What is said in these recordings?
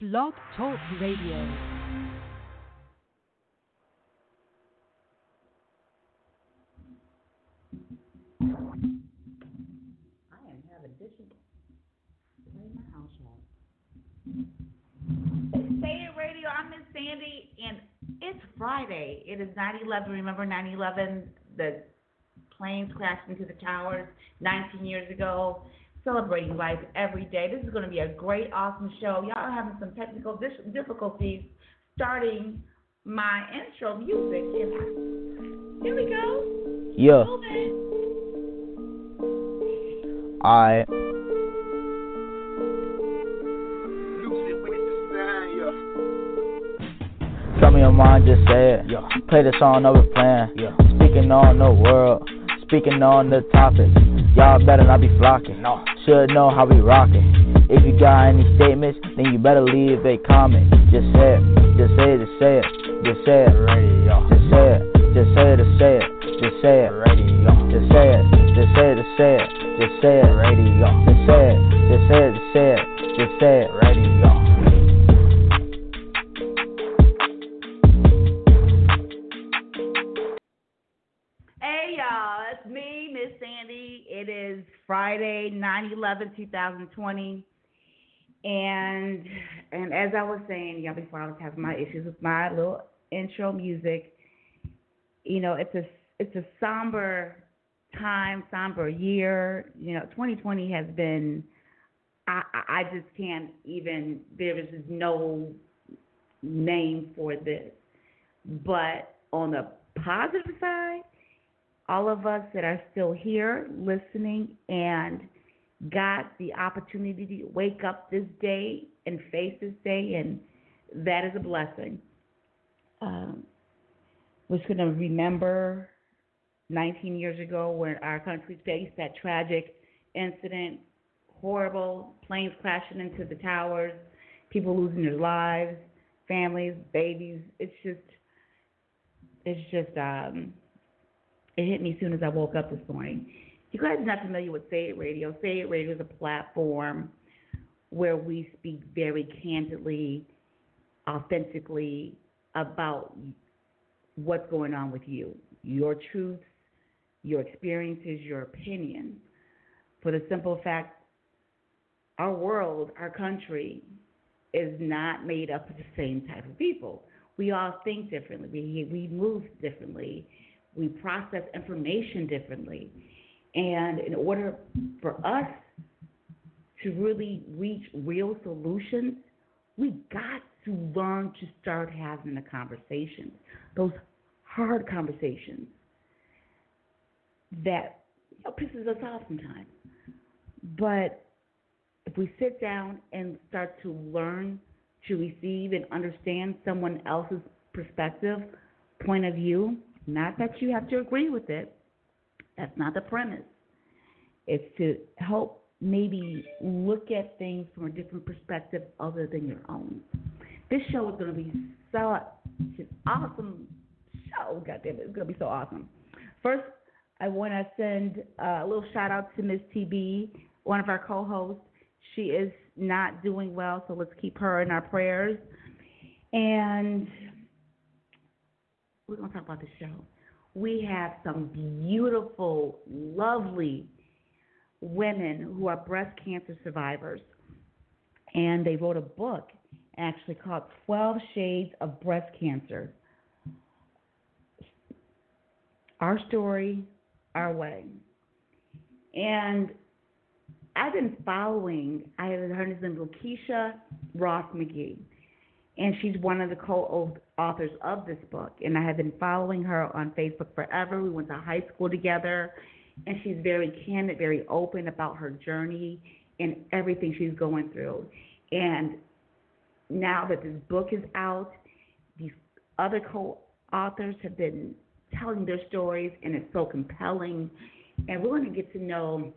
Blog Talk Radio. I am have additional household. Say It Radio. I'm Miss Sandy, and it's Friday. It is 9/11. Remember 9/11? The planes crashed into the towers 19 years ago. Celebrating life every day. This is going to be a great, awesome show. Y'all are having some technical difficulties starting my intro music. Here, here we go. Yeah. Move it. Alright. Tell me your mind, just say it. Yeah. Play the song over playing. Yeah. Speaking on the world, speaking on the topic. Y'all better not be flocking. No. Should know how we rockin'. If you got any statements, then you better leave a comment. Just say it, just say it, just say it, just say it. Just say it, just say it, just say it, just say it. Just say it, just say it, just say it, just say it. Radio. Just say it, just say it, just say it, just say it. Radio. Friday, 9 11, 2020. And and as I was saying, y'all, before I was having my issues with my little intro music, you know, it's a it's a somber time, somber year. You know, 2020 has been. I I just can't even. There is no name for this. But on the positive side, all of us that are still here listening and got the opportunity to wake up this day and face this day, and that is a blessing. Um, we're going to remember 19 years ago when our country faced that tragic incident, horrible planes crashing into the towers, people losing their lives, families, babies. It's just, it's just, um, it hit me as soon as I woke up this morning. If you guys are not familiar with Say It Radio, Say It Radio is a platform where we speak very candidly, authentically about what's going on with you, your truths, your experiences, your opinions. For the simple fact, our world, our country, is not made up of the same type of people. We all think differently. We we move differently we process information differently. And in order for us to really reach real solutions, we got to learn to start having the conversations, those hard conversations that you know, pisses us off sometimes. But if we sit down and start to learn to receive and understand someone else's perspective, point of view, not that you have to agree with it. That's not the premise. It's to help maybe look at things from a different perspective other than your own. This show is going to be such an awesome show. God damn it, it's going to be so awesome. First, I want to send a little shout out to Miss TB, one of our co hosts. She is not doing well, so let's keep her in our prayers. And we're going to talk about the show. We have some beautiful, lovely women who are breast cancer survivors. And they wrote a book actually called 12 Shades of Breast Cancer. Our story, our way. And I've been following, I have her name is Lakeisha Ross McGee and she's one of the co-authors of this book. And I have been following her on Facebook forever. We went to high school together, and she's very candid, very open about her journey and everything she's going through. And now that this book is out, these other co-authors have been telling their stories, and it's so compelling. And we're going to get to know,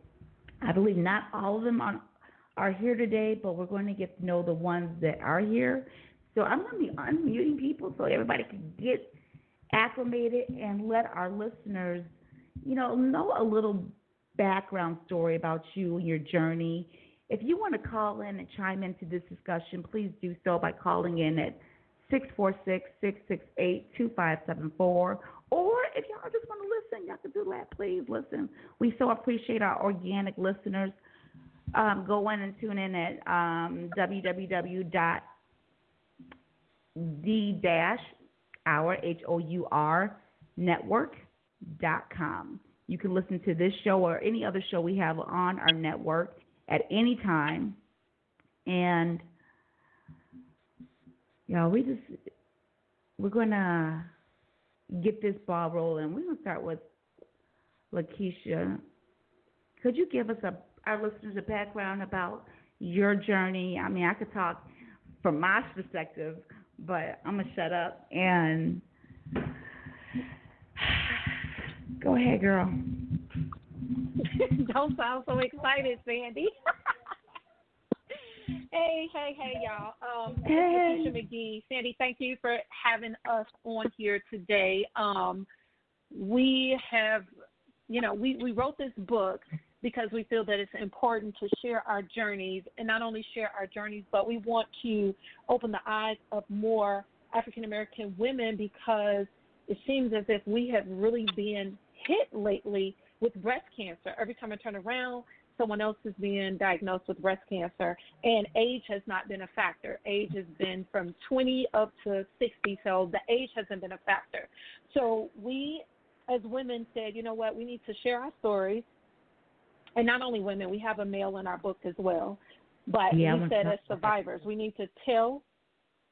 I believe not all of them are, are here today, but we're going to get to know the ones that are here. So I'm going to be unmuting people so everybody can get acclimated and let our listeners, you know, know a little background story about you and your journey. If you want to call in and chime into this discussion, please do so by calling in at 646 668 2574. Or if y'all just want to listen, y'all can do that. Please listen. We so appreciate our organic listeners. Um, go in and tune in at um, www.d dash our H O U R network dot com. You can listen to this show or any other show we have on our network at any time. And yeah, we just we're gonna get this ball rolling. We're gonna start with Lakeisha. Could you give us a our listeners a background about your journey? I mean, I could talk from my perspective, but I'm gonna shut up and Go ahead, girl. Don't sound so excited, Sandy. hey, hey, hey, y'all. Um, hey. Lakeisha McGee. Sandy, thank you for having us on here today. Um, we have, you know, we, we wrote this book because we feel that it's important to share our journeys and not only share our journeys, but we want to open the eyes of more African American women because it seems as if we have really been hit lately with breast cancer. Every time I turn around, someone else is being diagnosed with breast cancer, and age has not been a factor. Age has been from 20 up to 60, so the age hasn't been a factor. So we, as women, said, you know what, we need to share our stories. And not only women, we have a male in our book as well. But yeah, we said, as survivors, we need to tell,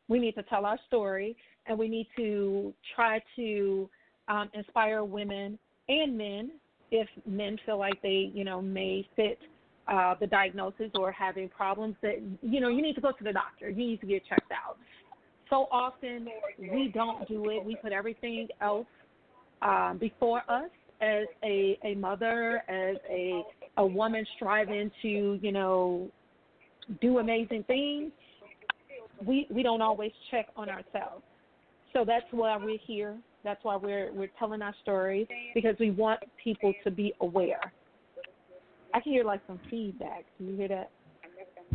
we need to tell our story, and we need to try to um, inspire women and men if men feel like they, you know, may fit uh, the diagnosis or having problems that, you know, you need to go to the doctor. You need to get checked out. So often we don't do it. We put everything else um, before us as a, a mother, as a, a woman striving to, you know, do amazing things. We, we don't always check on ourselves. So that's why we're here that's why we're we're telling our stories because we want people to be aware. I can hear like some feedback. Do you hear that?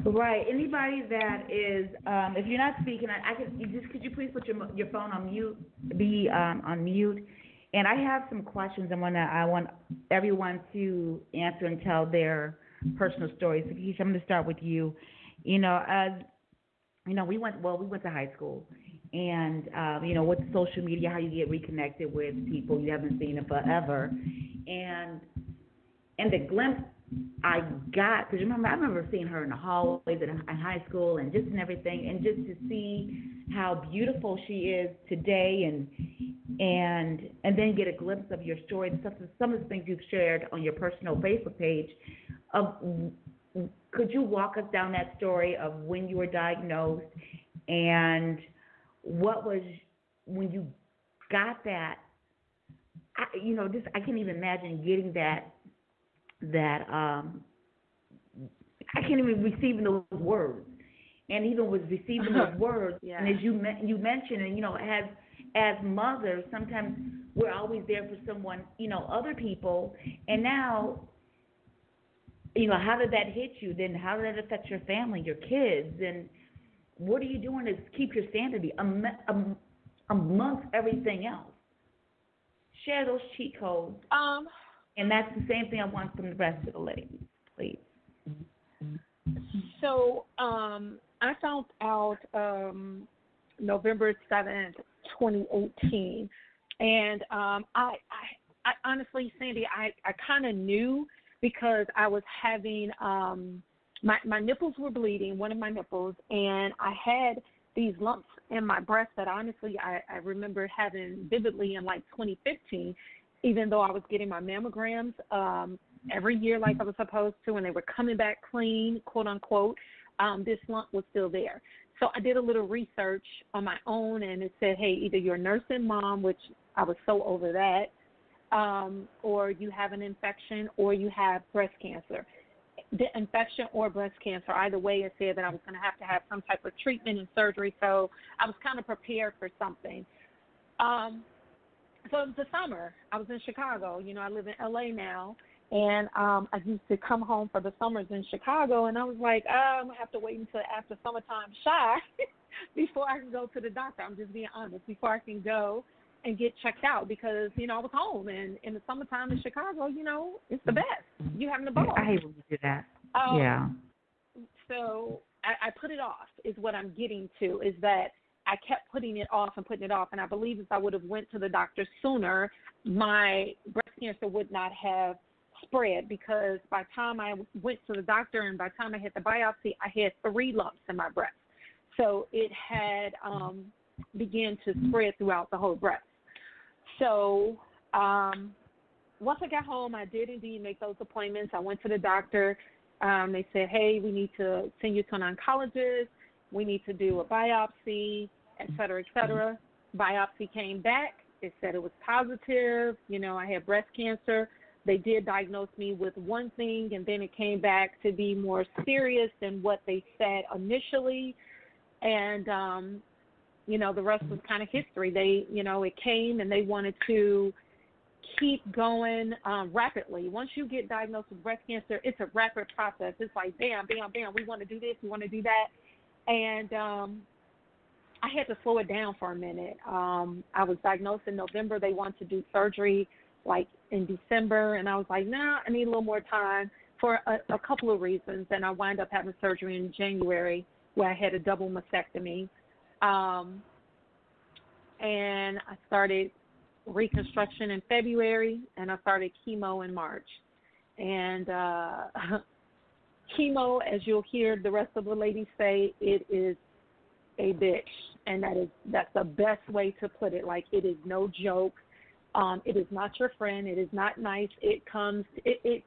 Right. Anybody that is, um, if you're not speaking, I, I can. Just could you please put your your phone on mute, be um, on mute. And I have some questions. I want. I want everyone to answer and tell their personal stories. So, Keisha, I'm going to start with you. You know, as you know, we went. Well, we went to high school, and um, you know with social media how you get reconnected with people you haven't seen in forever and and the glimpse I got because remember I remember seeing her in the hallways in, in high school and just and everything and just to see how beautiful she is today and and and then get a glimpse of your story and some some of the things you've shared on your personal Facebook page of could you walk us down that story of when you were diagnosed and what was when you got that I, you know, this I can't even imagine getting that that um I can't even receiving those words. And even with receiving those words, yeah. and as you you mentioned, and you know, as as mothers, sometimes we're always there for someone, you know, other people. And now, you know, how did that hit you? Then how did that affect your family, your kids, and what are you doing to keep your sanity amongst everything else? Share those cheat codes. Um, and that's the same thing I want from the rest of the ladies, please. So um, I found out um, November seventh, twenty eighteen, and um, I, I, I honestly, Sandy, I, I kind of knew because I was having um, my my nipples were bleeding, one of my nipples, and I had these lumps in my breast that honestly I, I remember having vividly in like 2015, even though I was getting my mammograms um, every year like I was supposed to, and they were coming back clean, quote unquote. Um, this lump was still there. So I did a little research on my own, and it said, hey, either you're nursing mom, which I was so over that, um, or you have an infection, or you have breast cancer. The infection or breast cancer, either way, it said that I was going to have to have some type of treatment and surgery. So I was kind of prepared for something. Um, so it was the summer. I was in Chicago. You know, I live in LA now, and um I used to come home for the summers in Chicago, and I was like, oh, I'm gonna have to wait until after summertime shy before I can go to the doctor. I'm just being honest. Before I can go and get checked out because you know I was home, and in the summertime in Chicago, you know, it's the best. You having a ball. I hate when you do that. Um, yeah. So I, I put it off. Is what I'm getting to. Is that I kept putting it off and putting it off, and I believe if I would have went to the doctor sooner, my breast cancer would not have spread because by the time I went to the doctor and by the time I had the biopsy, I had three lumps in my breast. So it had um, began to spread throughout the whole breast. So um, once I got home, I did indeed make those appointments. I went to the doctor. Um, they said, hey, we need to send you to an oncologist. We need to do a biopsy, et cetera, et cetera. Biopsy came back. It said it was positive. You know, I had breast cancer. They did diagnose me with one thing, and then it came back to be more serious than what they said initially. And, um, you know, the rest was kind of history. They, you know, it came and they wanted to keep going um, rapidly. Once you get diagnosed with breast cancer, it's a rapid process. It's like bam, bam, bam. We want to do this. We want to do that. And um, I had to slow it down for a minute. Um, I was diagnosed in November. They wanted to do surgery like in December, and I was like, nah, I need a little more time for a, a couple of reasons. And I wind up having surgery in January where I had a double mastectomy. Um, and I started reconstruction in February, and I started chemo in March. And uh, chemo, as you'll hear the rest of the ladies say, it is a bitch, and that is that's the best way to put it. Like it is no joke. Um, it is not your friend. It is not nice. It comes. It, it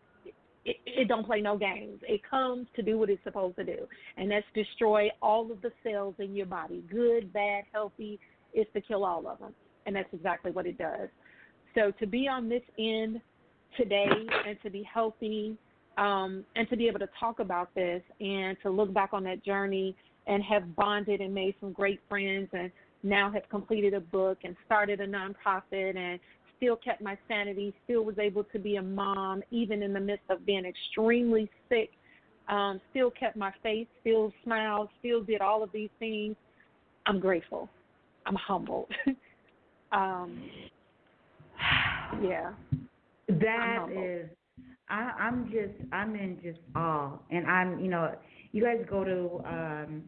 it, it don't play no games. It comes to do what it's supposed to do, and that's destroy all of the cells in your body, good, bad, healthy. It's to kill all of them, and that's exactly what it does. So to be on this end today and to be healthy um, and to be able to talk about this and to look back on that journey and have bonded and made some great friends and now have completed a book and started a nonprofit and still kept my sanity, still was able to be a mom, even in the midst of being extremely sick, um, still kept my faith, still smiled, still did all of these things. I'm grateful. I'm humbled. um, yeah. That is, I, I'm just, I'm in just awe, and I'm, you know, you guys go to, um,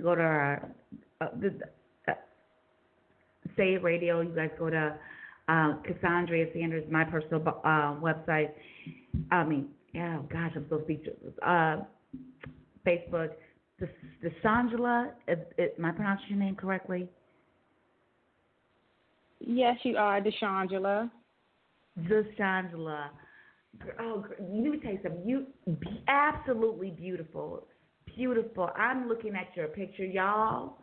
go to our, uh, the, Say It Radio. You guys go to uh, Cassandra Sanders, my personal uh, website. I mean, oh gosh, I'm so speechless. Uh, Facebook. The the Sangela, am I pronouncing your name correctly? Yes, you are, Deshangela. Deshangela. Oh, let me tell you something. You be absolutely beautiful, beautiful. I'm looking at your picture, y'all.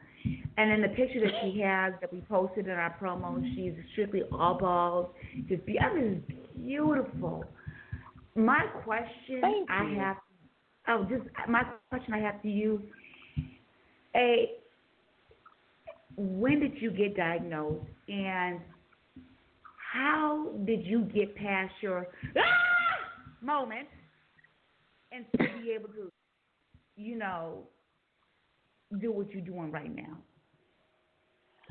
And in the picture that she has that we posted in our promo, she's strictly all bald. Just be, I mean, beautiful. My question Thank I you. have, oh, just my question I have to you, a, when did you get diagnosed, and how did you get past your ah! moment and still be able to, you know, do what you're doing right now?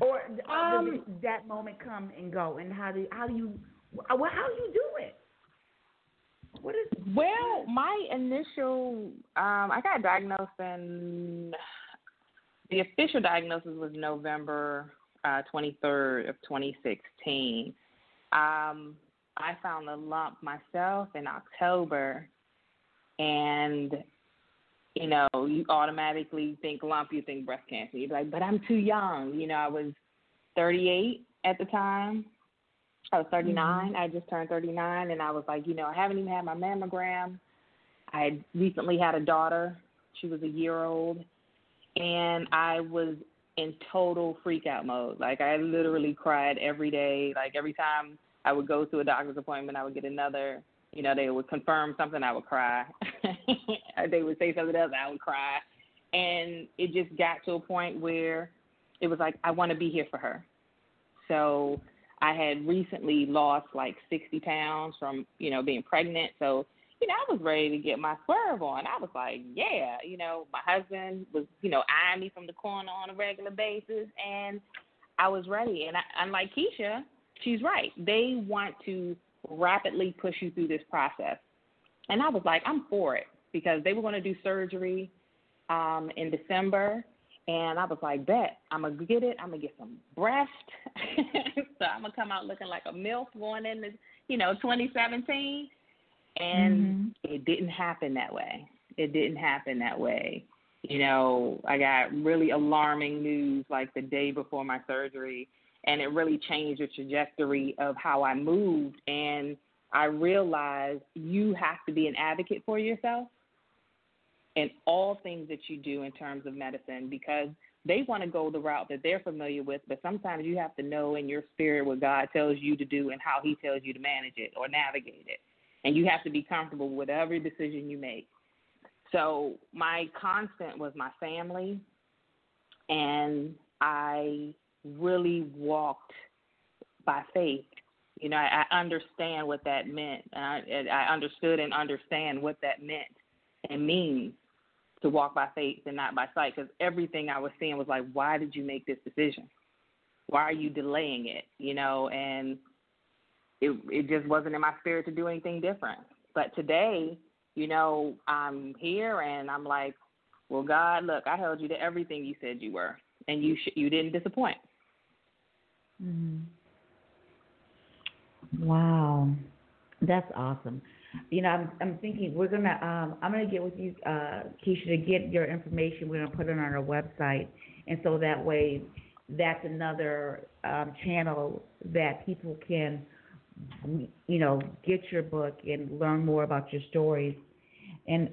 Or uh, Um, does that moment come and go? And how do how do you well, how do you do it? What is Well, my initial, um, I got diagnosed in the official diagnosis was November uh, 23rd of 2016. Um, I found a lump myself in October, and you know, you automatically think lump, you think breast cancer. You're like, but I'm too young. You know, I was 38 at the time. I was 39. Mm-hmm. I just turned 39, and I was like, you know, I haven't even had my mammogram. I had recently had a daughter. She was a year old, and I was in total freak out mode. Like I literally cried every day. Like every time I would go to a doctor's appointment, I would get another. You know, they would confirm something, I would cry. they would say something else, I would cry. And it just got to a point where it was like I want to be here for her. So I had recently lost like 60 pounds from you know being pregnant. So you know, I was ready to get my swerve on. I was like, yeah, you know, my husband was, you know, eyeing me from the corner on a regular basis, and I was ready. And I, unlike Keisha, she's right. They want to rapidly push you through this process. And I was like, I'm for it because they were going to do surgery um, in December. And I was like, bet, I'm going to get it. I'm going to get some breast. so I'm going to come out looking like a MILF going into, you know, 2017. And mm-hmm. it didn't happen that way. It didn't happen that way. You know, I got really alarming news like the day before my surgery, and it really changed the trajectory of how I moved. And I realized you have to be an advocate for yourself in all things that you do in terms of medicine because they want to go the route that they're familiar with, but sometimes you have to know in your spirit what God tells you to do and how He tells you to manage it or navigate it and you have to be comfortable with every decision you make. So my constant was my family, and I really walked by faith. You know, I, I understand what that meant. I, I understood and understand what that meant and means to walk by faith and not by sight. Because everything I was seeing was like, why did you make this decision? Why are you delaying it? You know, and it it just wasn't in my spirit to do anything different. But today, you know, I'm here and I'm like, well, God, look, I held you to everything you said you were, and you sh- you didn't disappoint. Mm-hmm. Wow, that's awesome. You know, I'm I'm thinking we're gonna um, I'm gonna get with you, uh, Keisha, to get your information. We're gonna put it on our website, and so that way, that's another um, channel that people can you know, get your book and learn more about your stories. And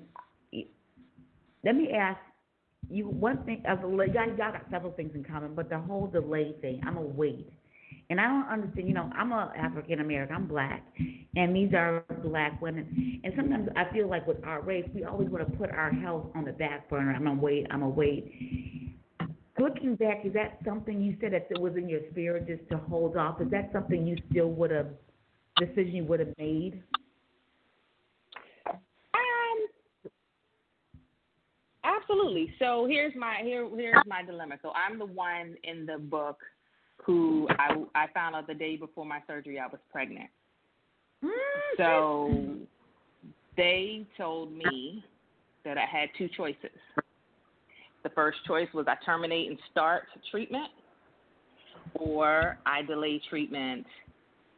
let me ask you one thing. Y'all, y'all got several things in common, but the whole delay thing, I'm a wait. And I don't understand, you know, I'm a African American, I'm black, and these are black women. And sometimes I feel like with our race, we always want to put our health on the back burner. I'm gonna wait, I'm gonna wait. Looking back, is that something you said that it was in your spirit just to hold off? Is that something you still would have decision you would have made? Um, absolutely. So here's my here here's my dilemma. So I'm the one in the book who I I found out the day before my surgery I was pregnant. Mm-hmm. So they told me that I had two choices. The first choice was I terminate and start treatment, or I delay treatment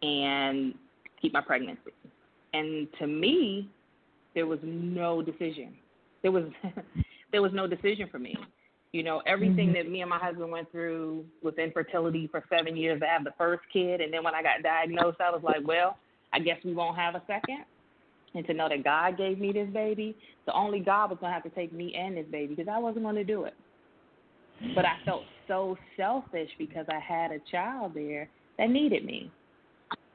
and keep my pregnancy. And to me, there was no decision. There was there was no decision for me. You know, everything mm-hmm. that me and my husband went through with infertility for seven years to have the first kid, and then when I got diagnosed, I was like, well, I guess we won't have a second. And to know that God gave me this baby, the only God was gonna have to take me and this baby because I wasn't gonna do it. But I felt so selfish because I had a child there that needed me.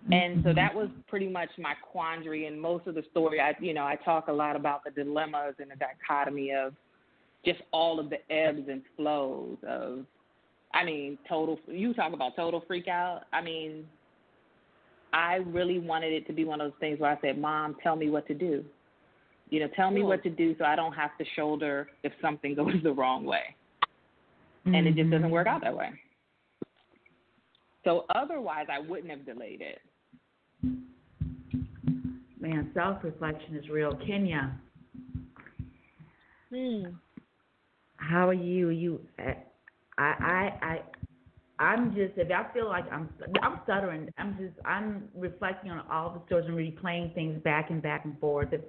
And so that was pretty much my quandary. And most of the story, I you know, I talk a lot about the dilemmas and the dichotomy of just all of the ebbs and flows of. I mean, total. You talk about total freak out. I mean, I really wanted it to be one of those things where I said, "Mom, tell me what to do. You know, tell me what to do so I don't have to shoulder if something goes the wrong way." Mm-hmm. And it just doesn't work out that way. So otherwise, I wouldn't have delayed it. Man, self reflection is real. Kenya. Hmm. How are you? You, eh, I, I, I, I'm just. If I feel like I'm, I'm stuttering. I'm just. I'm reflecting on all the stories and replaying things back and back and forth. If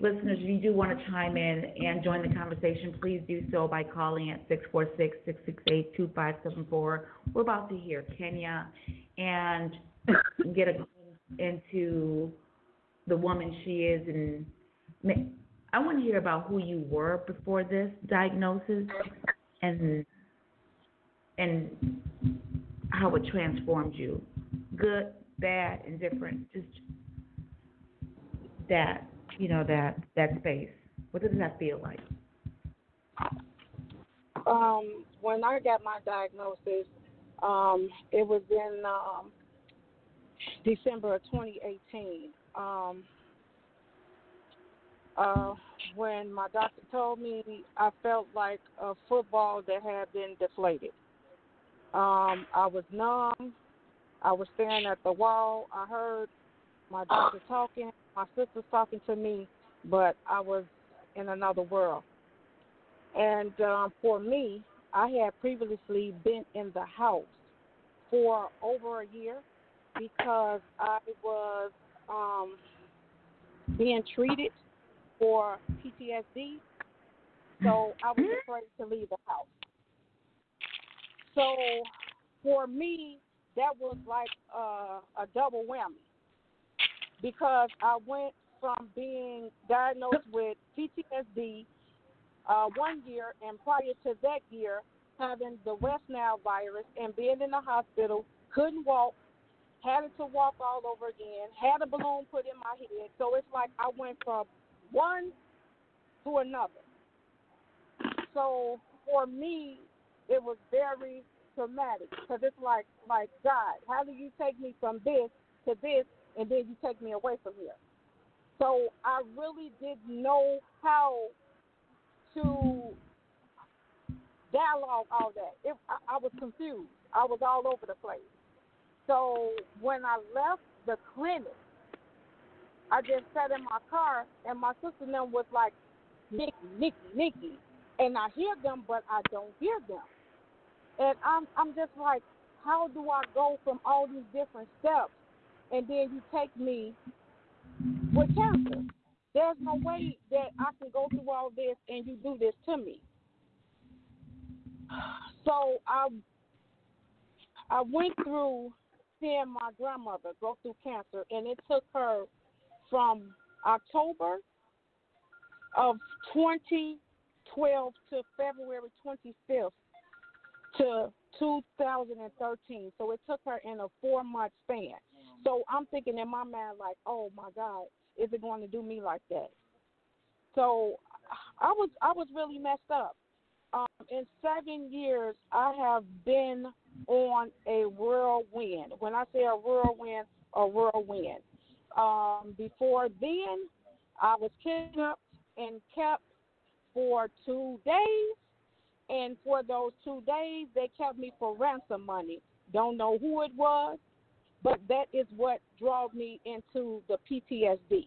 listeners, if you do want to chime in and join the conversation, please do so by calling at 646-668-2574. We're about to hear Kenya and get a into the woman she is and I want to hear about who you were before this diagnosis and and how it transformed you, good, bad, indifferent, just that you know that that space. What does that feel like? Um, when I got my diagnosis, um, it was in um, December of 2018. Um, uh, when my doctor told me, I felt like a football that had been deflated. Um, I was numb. I was staring at the wall. I heard my doctor talking, my sister's talking to me, but I was in another world. And um, for me, I had previously been in the house for over a year because I was um, being treated for PTSD. So I was afraid to leave the house. So for me, that was like uh, a double whammy because I went from being diagnosed with PTSD uh, one year, and prior to that year, having the West Nile virus and being in the hospital, couldn't walk, had to walk all over again, had a balloon put in my head. So it's like I went from one to another. So for me, it was very traumatic because it's like, like God, how do you take me from this to this, and then you take me away from here? So I really didn't know how to dialogue all that. It, I, I was confused. I was all over the place. So when I left the clinic, I just sat in my car, and my sister and them was like, Nikki, Nikki, Nikki, and I hear them, but I don't hear them. And I'm I'm just like, how do I go from all these different steps, and then you take me with cancer? There's no way that I can go through all this and you do this to me. So I I went through seeing my grandmother go through cancer, and it took her from October of 2012 to February 25th to 2013. So it took her in a four month span. So I'm thinking in my mind, like, oh my God, is it going to do me like that? So I was I was really messed up. Um, in seven years, I have been on a whirlwind. When I say a whirlwind, a whirlwind. Um, before then, I was kidnapped and kept for two days. And for those two days, they kept me for ransom money. Don't know who it was, but that is what drove me into the PTSD.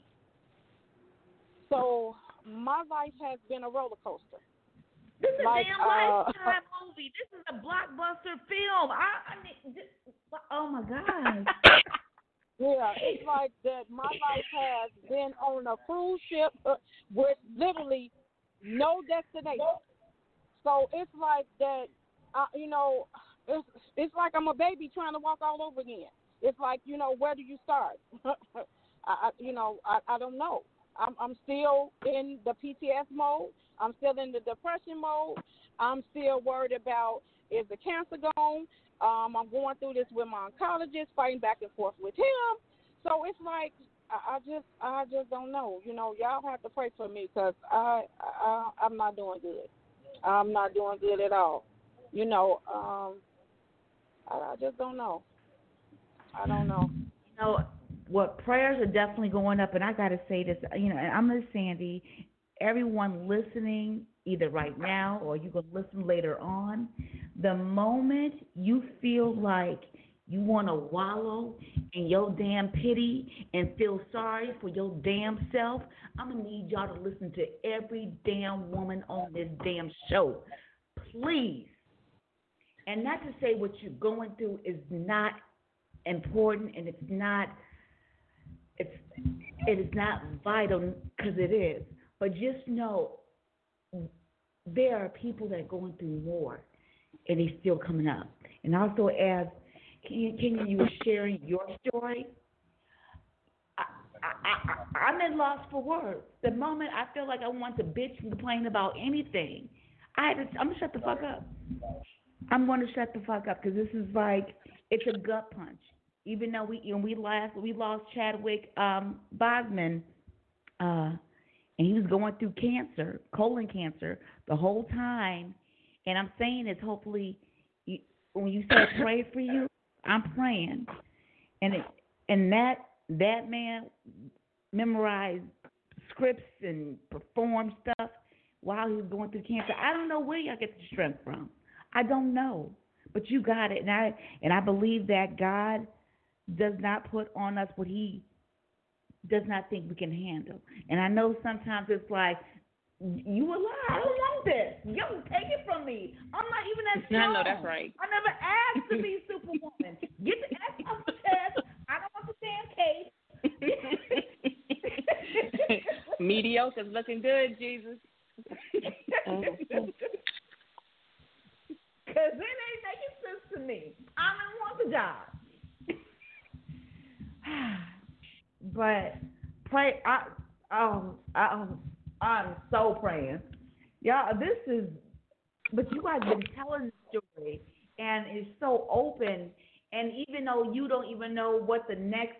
So my life has been a roller coaster. This is Like, a damn uh, lifetime movie. This is a blockbuster film. I, I mean, this, oh my god. Yeah, it's like that. My life has been on a cruise ship uh, with literally no destination. So it's like that. Uh, you know, it's it's like I'm a baby trying to walk all over again. It's like you know, where do you start? I, I, you know, I, I don't know. I'm I'm still in the PTS mode. I'm still in the depression mode. I'm still worried about is the cancer gone. Um, I'm going through this with my oncologist, fighting back and forth with him. So it's like I, I just I just don't know. You know, y'all have to pray for me because I, I I'm not doing good. I'm not doing good at all. You know, um, I, I just don't know. I don't know. You know, what prayers are definitely going up, and I got to say this. You know, and I'm Miss Sandy. Everyone listening, either right now or you're going to listen later on, the moment you feel like you want to wallow in your damn pity and feel sorry for your damn self, I'm going to need y'all to listen to every damn woman on this damn show. Please. And not to say what you're going through is not important and it's not it's it is not vital because it is. But just know there are people that are going through more and they're still coming up. And also as Kenya, you were sharing your story. I, I, I'm at loss for words. The moment I feel like I want to bitch and complain about anything, I had to, I'm gonna shut the fuck up. I'm going to shut the fuck up because this is like it's a gut punch. Even though we you know, we lost we lost Chadwick um, Bosman, uh, and he was going through cancer, colon cancer, the whole time. And I'm saying is hopefully you, when you say pray for you, I'm praying, and it, and that that man memorized scripts and performed stuff while he was going through cancer. I don't know where y'all get the strength from. I don't know, but you got it, and I and I believe that God does not put on us what He does not think we can handle. And I know sometimes it's like you a lie. I don't want this. Yo, take it from me. I'm not even that strong. No, know that's right. I never asked to be Superwoman. Get the F off the chest. I don't want the damn case. Mediocre's looking good, Jesus. Because it ain't making sense to me. I don't want the job. But pray. I um I I'm so praying, y'all. This is, but you guys been telling the story, and it's so open. And even though you don't even know what the next,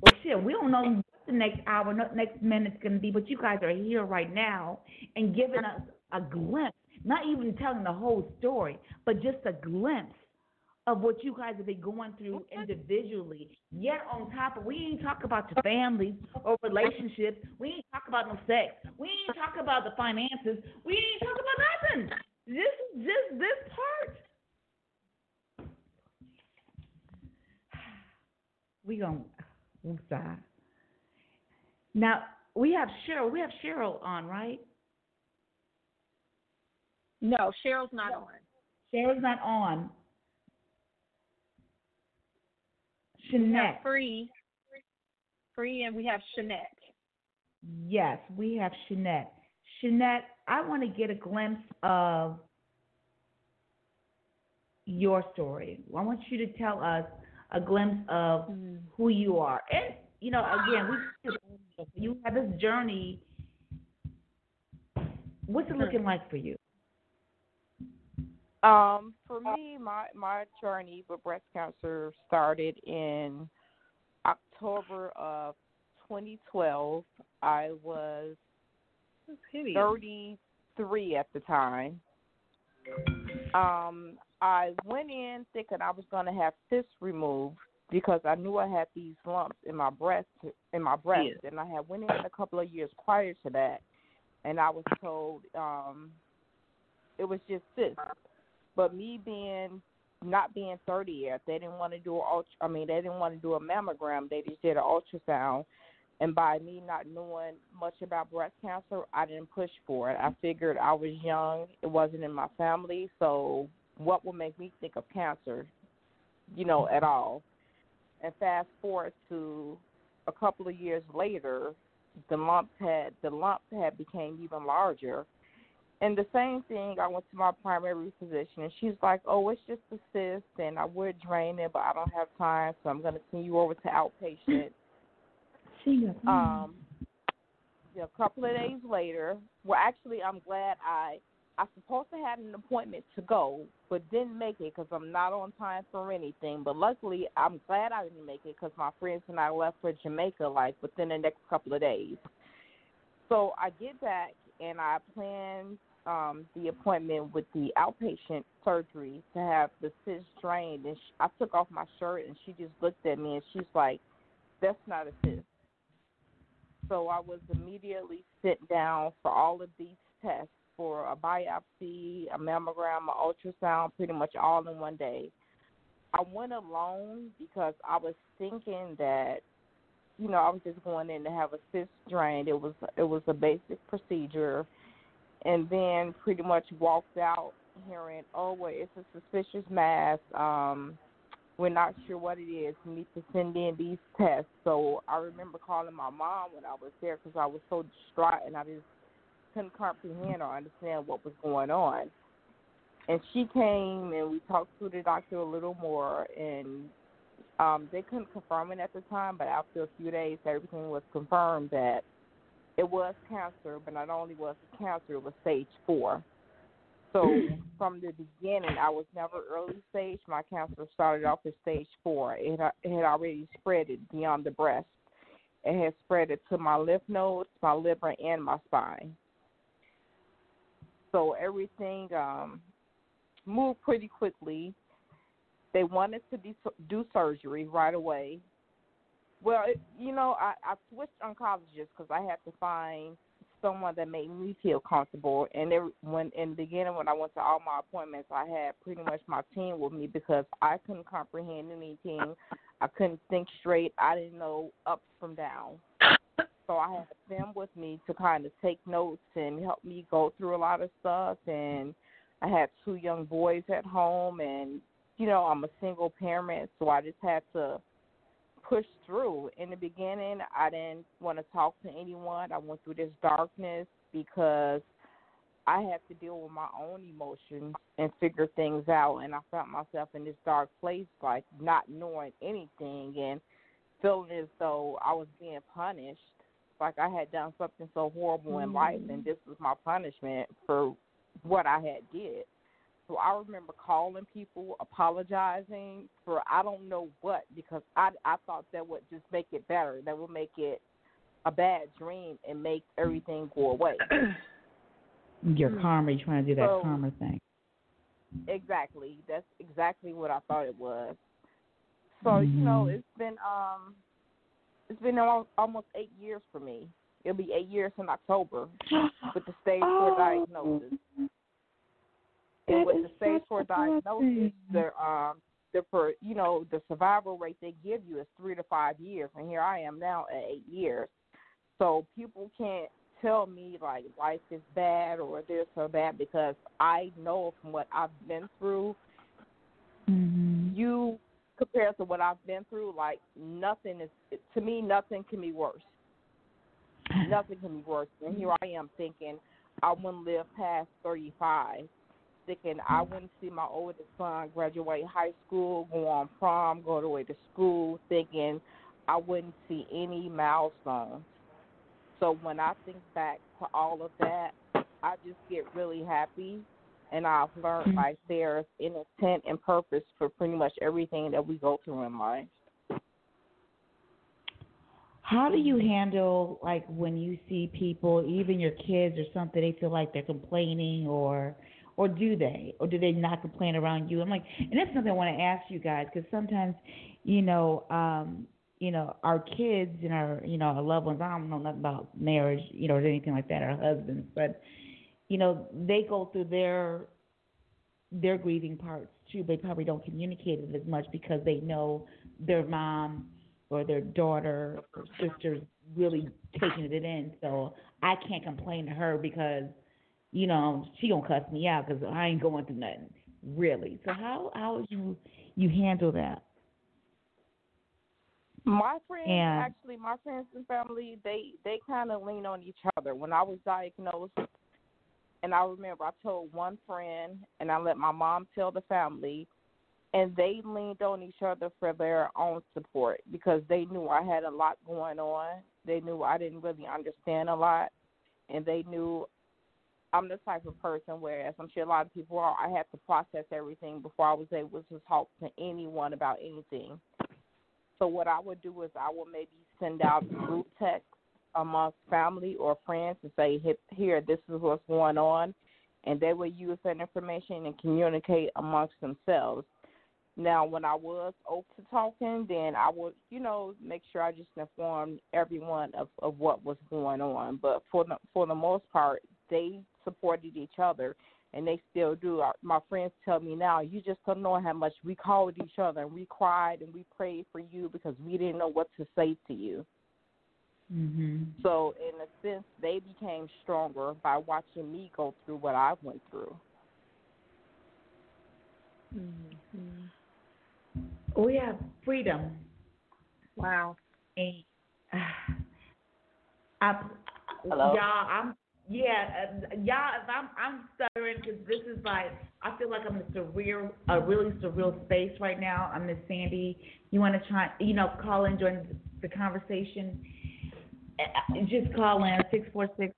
well, shit, we don't know what the next hour, not next minute's gonna be. But you guys are here right now and giving us a glimpse, not even telling the whole story, but just a glimpse of what you guys have been going through individually. Yet on top of we ain't talk about your families or relationships. We ain't talk about no sex. We ain't talk about the finances. We ain't talk about nothing. This is just this part. We gonna woosah. Now we have Cheryl. We have Cheryl on, right? No, Cheryl's not on. Cheryl's not on. Have free, free, and we have Shanette. Yes, we have Shanette. Shanette, I want to get a glimpse of your story. I want you to tell us a glimpse of mm. who you are. And, you know, again, we you have this journey. What's it looking like for you? Um, for me, my my journey with breast cancer started in October of 2012. I was 33 at the time. Um, I went in thinking I was going to have cysts removed because I knew I had these lumps in my breast in my breast, and I had went in a couple of years prior to that, and I was told um, it was just cysts. But me being not being 30 yet, they didn't want to do a ultra. I mean, they didn't want to do a mammogram. They just did an ultrasound. And by me not knowing much about breast cancer, I didn't push for it. I figured I was young. It wasn't in my family. So what would make me think of cancer, you know, at all? And fast forward to a couple of years later, the lump had the lump had became even larger. And the same thing, I went to my primary physician, and she's like, "Oh, it's just a cyst, and I would drain it, but I don't have time, so I'm going to send you over to outpatient." Um, yeah, a couple of days later, well, actually, I'm glad I I supposed to have an appointment to go, but didn't make it because I'm not on time for anything. But luckily, I'm glad I didn't make it because my friends and I left for Jamaica like within the next couple of days. So I get back and I plan um the appointment with the outpatient surgery to have the cyst drained. And sh I took off my shirt and she just looked at me and she's like, "That's not a cyst." So I was immediately sent down for all of these tests for a biopsy, a mammogram, an ultrasound, pretty much all in one day. I went alone because I was thinking that, you know, I was just going in to have a cyst drained. It was it was a basic procedure, and then pretty much walked out hearing, oh well, it's a suspicious mass. Um, we're not sure what it is. We need to send in these tests. So I remember calling my mom when I was there because I was so distraught and I just couldn't comprehend or understand what was going on. And she came and we talked to the doctor a little more, and um, they couldn't confirm it at the time, but after a few days, everything was confirmed that it was cancer, but not only was it cancer, it was stage four. So from the beginning, I was never early stage. My cancer started off at stage four. It, had- it had already spread it beyond the breast. It had spread it to my lymph nodes, my liver, and my spine. So everything um, moved pretty quickly. They wanted to do surgery right away. Well, it, you know, I, I switched oncologists because I had to find someone that made me feel comfortable. And there, when in the beginning, when I went to all my appointments, I had pretty much my team with me because I couldn't comprehend anything. I couldn't think straight. I didn't know up from down. So I had them with me to kind of take notes and help me go through a lot of stuff. And I had two young boys at home, and you know I'm a single parent, so I just had to push through. In the beginning, I didn't want to talk to anyone. I went through this darkness because I had to deal with my own emotions and figure things out. And I found myself in this dark place, like not knowing anything and feeling as though I was being punished. Like I had done something so horrible in life, mm-hmm. and this was my punishment for what I had did. So I remember calling people, apologizing for I don't know what because I I thought that would just make it better. That would make it a bad dream and make everything go away. Your karma, you're trying to do that So- karma thing. exactly. That's exactly what I thought it was. So you know, it's been um, it's been almost eight years for me. It'll be eight years in October with the stage four Oh. diagnosis. And with the stage four diagnosis, the um, the per, you know the survival rate they give you is three to five years, and here I am now at eight years. So people can't tell me like life is bad or this or that because I know from what I've been through. Mm-hmm. You compared to what I've been through, like nothing is to me. Nothing can be worse. Nothing can be worse. And here I am thinking I wouldn't live past thirty five. Thinking I mm. wouldn't see my oldest son graduate high school, go on prom, go away to school. Thinking I wouldn't see any milestones. So when I think back to all of that, I just get really happy. And I've learned mm. like there's an intent and purpose for pretty much everything that we go through in life. How do you handle like when you see people, even your kids or something, they feel like they're complaining or or do they or do they not complain around you? I'm like, and that's something I want to ask you guys because sometimes, you know, um, you know, our kids and our you know our loved ones. I don't know nothing about marriage, you know, or anything like that. Our husbands, but you know, they go through their their grieving parts too. They probably don't communicate it as much because they know their mom or their daughter or sister's really taking it in. So I can't complain to her because, you know, she gonna cuss me out because I ain't going through nothing really. So how how would you you handle that? My friends, And- actually, my friends and family, they they kind of lean on each other. When I was diagnosed, and I remember I told one friend, and I let my mom tell the family, and they leaned on each other for their own support because they knew I had a lot going on. They knew I didn't really understand a lot, and they knew I'm the type of person where, as I'm sure a lot of people are, I had to process everything before I was able to talk to anyone about anything. So what I would do is I would maybe send out group text amongst family or friends and say, "Here, here, this is what's going on," and they would use that information and communicate amongst themselves. Now, when I was open to talking, then I would, you know, make sure I just informed everyone of, of what was going on. But for the for the most part, they supported each other, and they still do. My friends tell me now, you just don't know how much we called each other and we cried and we prayed for you because we didn't know what to say to you. Mhm. So, in a sense, they became stronger by watching me go through what I went through. We have freedom. Wow. And I, Hello? y'all, I'm yeah, y'all. If I'm I'm stuttering because this is like I feel like I'm in a surreal, a really surreal space right now. I'm Miss Sandy. You want to try, you know, call and join the conversation. just call in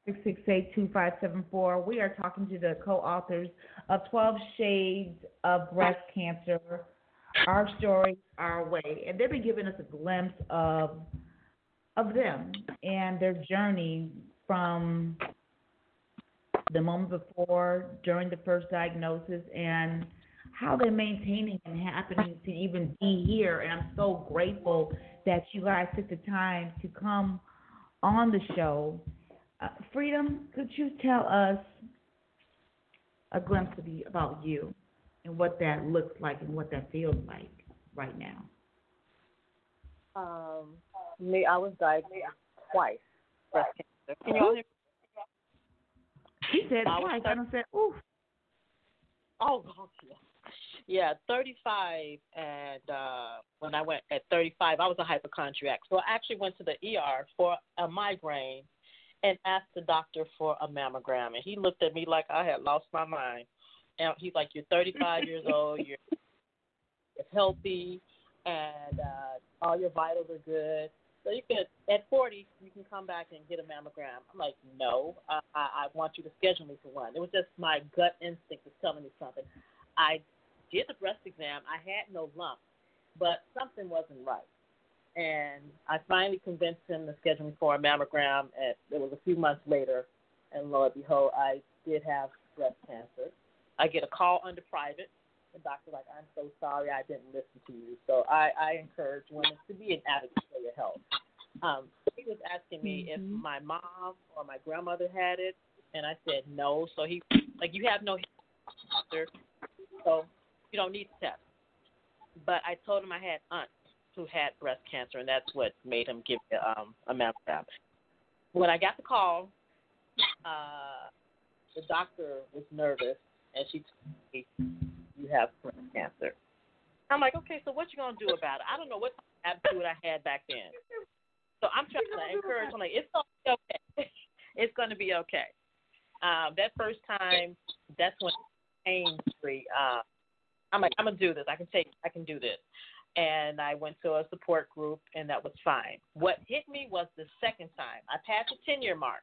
646-668-2574. We are talking to the co-authors of 12 Shades of Breast Cancer, Our Story, Our Way. And they've been giving us a glimpse of of them and their journey from the moment before, during the first diagnosis, and how they're maintaining and happening to even be here. And I'm so grateful that you guys took the time to come on the show. Uh, Freedom, could you tell us a glimpse of you, about you and what that looks like and what that feels like right now? Um, me, I was diagnosed twice breast cancer. Can you all hear me? He said I twice. I don't say, ooh. Oh, gosh, yeah. Yeah, 35, and uh, when I went at 35, I was a hypochondriac. So I actually went to the ER for a migraine and asked the doctor for a mammogram. And he looked at me like I had lost my mind. And he's like, You're 35 years old, you're healthy, and uh, all your vitals are good. So you can, at 40, you can come back and get a mammogram. I'm like, no, I, I, I want you to schedule me for one. It was just my gut instinct was telling me something. I did the breast exam. I had no lump, but something wasn't right. And I finally convinced him to schedule me for a mammogram. And it was a few months later, and lo and behold, I did have breast cancer. I get a call under private. The doctor like, I'm so sorry I didn't listen to you. So I, I encourage women to be an advocate for your health. Um, he was asking me if my mom or my grandmother had it, and I said no. So he like, you have no cancer, so you don't need to test. But I told him I had aunts who had breast cancer, and that's what made him give me um, a mammogram. When I got the call, uh, the doctor was nervous, and she told me, "You have breast cancer." I'm like, okay, so what you gonna do about it? I don't know what attitude I had back then. So I'm trying to encourage. I'm like, it's gonna be okay. it's gonna be okay. Um, that first time, that's when pain free. Uh, I'm like, I'm gonna do this. I can take. I can do this. And I went to a support group, and that was fine. What hit me was the second time. I passed the 10 year mark.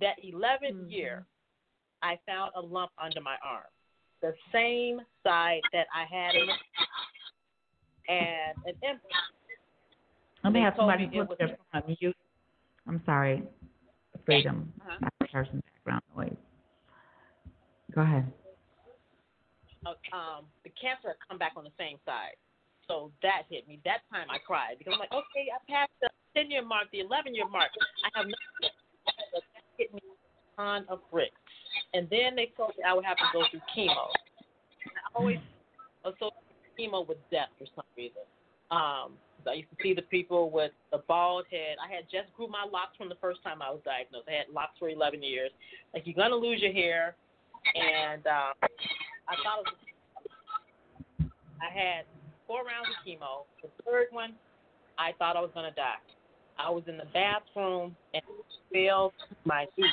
That 11th year, I found a lump under my arm, the same side that I had the and an me They have somebody put their phone on mute. I'm sorry. Freedom. Uh-huh. Not person background noise. Go ahead. uh, um, the cancer had come back on the same side. So that hit me. That time I cried because I'm like, okay, I passed the 10 year mark, the 11 year mark. I have nothing. But that hit me with a ton of bricks. And then they told me I would have to go through chemo. I always associate chemo with death for some reason. Um, I used to see the people with the bald head. I had just grew my locks from the first time I was diagnosed. I had locks for 11 years. Like, you're to lose your hair. And um, I thought it was I had four rounds of chemo. The third one, I thought I was to die. I was in the bathroom and to my feet.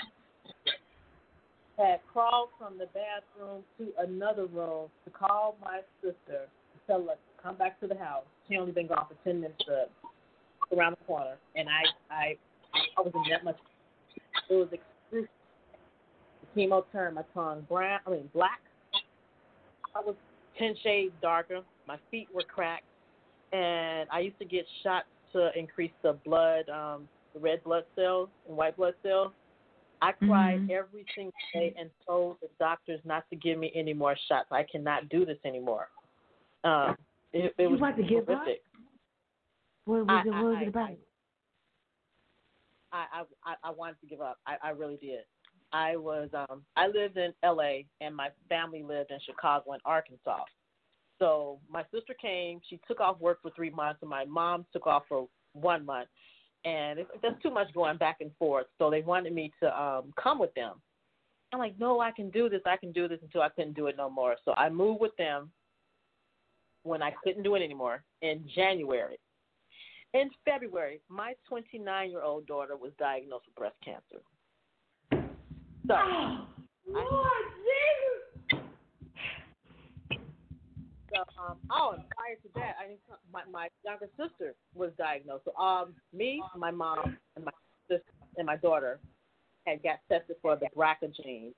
Had crawled from the bathroom to another room to call my sister to tell her to come back to the house. She only been gone for ten minutes to around the corner, and I I I was in that much. It was excruciating. The chemo turned my tongue brown. I mean black. I was ten shades darker. My feet were cracked, and I used to get shots to increase the blood, um, the red blood cells and white blood cells. I cried Mhm. every single day and told the doctors not to give me any more shots. I cannot do this anymore. Um, it, it You was to give up? What was I- it? What was I- it about? I, I I I wanted to give up. I, I really did. I was um I lived in LA and my family lived in Chicago and Arkansas. So my sister came, she took off work for three months and my mom took off for one month and it, there's too much going back and forth. So they wanted me to um come with them. I'm like, No, I can do this, I can do this until I couldn't do it no more. So I moved with them when I couldn't do it anymore in January. In February, my 29 year old daughter was diagnosed with breast cancer. So, so um, oh, prior to that, I didn't, my my younger sister was diagnosed. So, um, me, my mom, and my sister and my daughter had got tested for the BRCA gene.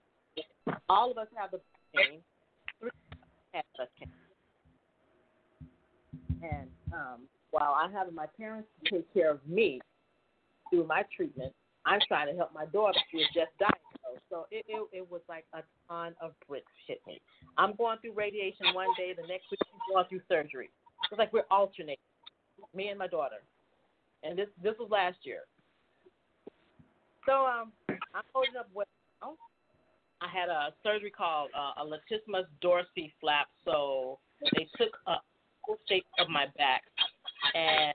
All of us have the gene. Three had us cancer. And um, while I have my parents take care of me through my treatment, I'm trying to help my daughter who was just diagnosed. So it, it it was like a ton of bricks hit me. I'm going through radiation one day, the next week she's going through surgery. It's like we're alternating, me and my daughter. And this this was last year. So um, I'm holding up well. I had a surgery called uh, a latissimus dorsi flap. So they took a whole shape of my back and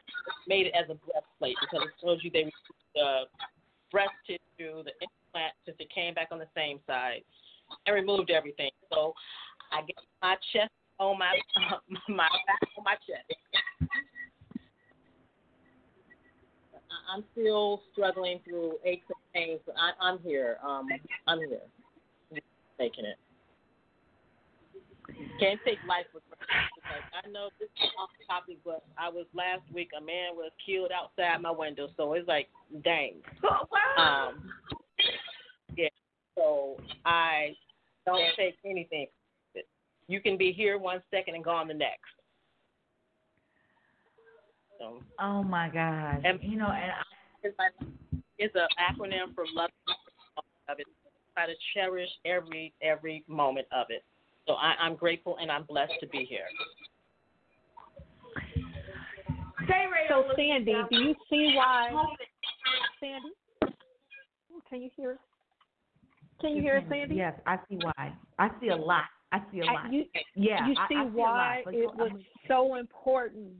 made it as a breastplate because it told you they the breast tissue, the implant, since it came back on the same side, and removed everything. So I get my chest on my uh, my back on my chest. I'm still struggling through aches and pains, but I, I'm here. Um, I'm here, making it. Can't take life for granted I know this is off topic, but I was last week. A man was killed outside my window, so it's like, dang. Um, yeah. So I don't take anything. You can be here one second and gone the next. So, oh my God! And you know, and I, it's an acronym for love of it. Try to cherish every every moment of it. So I, I'm grateful and I'm blessed to be here. So Sandy, do you see why? Sandy, can you hear? Can you hear us, Sandy? Yes, I see why. I see a lot. I see a lot. You, yeah, you I- see I, see why it was so important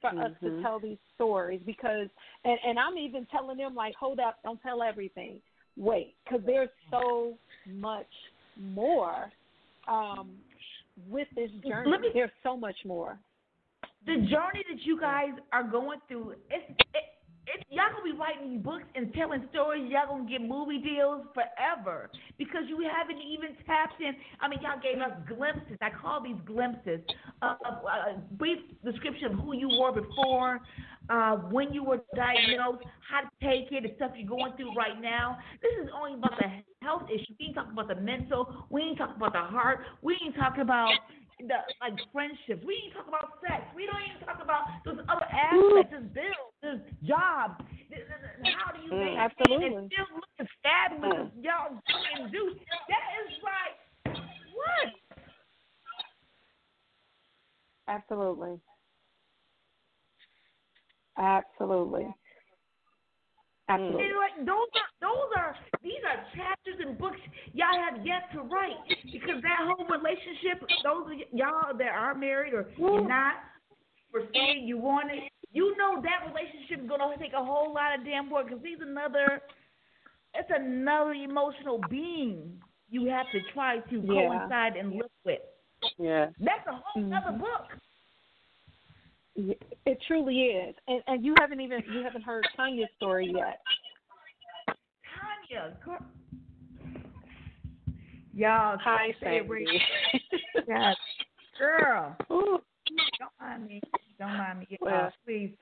for us to Mhm. tell these stories because, and and I'm even telling them like, hold up, don't tell everything. Wait, because there's so much more um, with this journey. Me- there's so much more. the journey that you guys are going through, it's it, y'all gonna be writing books and telling stories. Y'all gonna get movie deals forever because you haven't even tapped in. I mean, y'all gave us glimpses. I call these glimpses of, of a brief description of who you were before, uh, when you were diagnosed, how to take it, the stuff you're going through right now. This is only about the health issue. We ain't talking about the mental. We ain't talking about the heart. We ain't talking about the like friendships. We ain't talk about sex. We don't even talk about those other aspects. There's bills. There's, there's- how do you Mm, absolutely. and still look as fabulous as y'all fucking do? That is like what? Absolutely. Absolutely. Absolutely. And like those are those are these are chapters and books y'all have yet to write because that whole relationship, those of y'all that are married or not, for saying you want it, you know that relationship is gonna take a whole lot of damn work because he's another, it's another emotional being you have to try to Yeah. coincide and live with. Yeah. That's a whole mm-hmm. other book. It truly is, and and you haven't even you haven't heard Tanya's story yet. Tanya, girl. Y'all, Hi. Sandy. yes, girl. Ooh. Don't mind me. Don't mind me. Well- please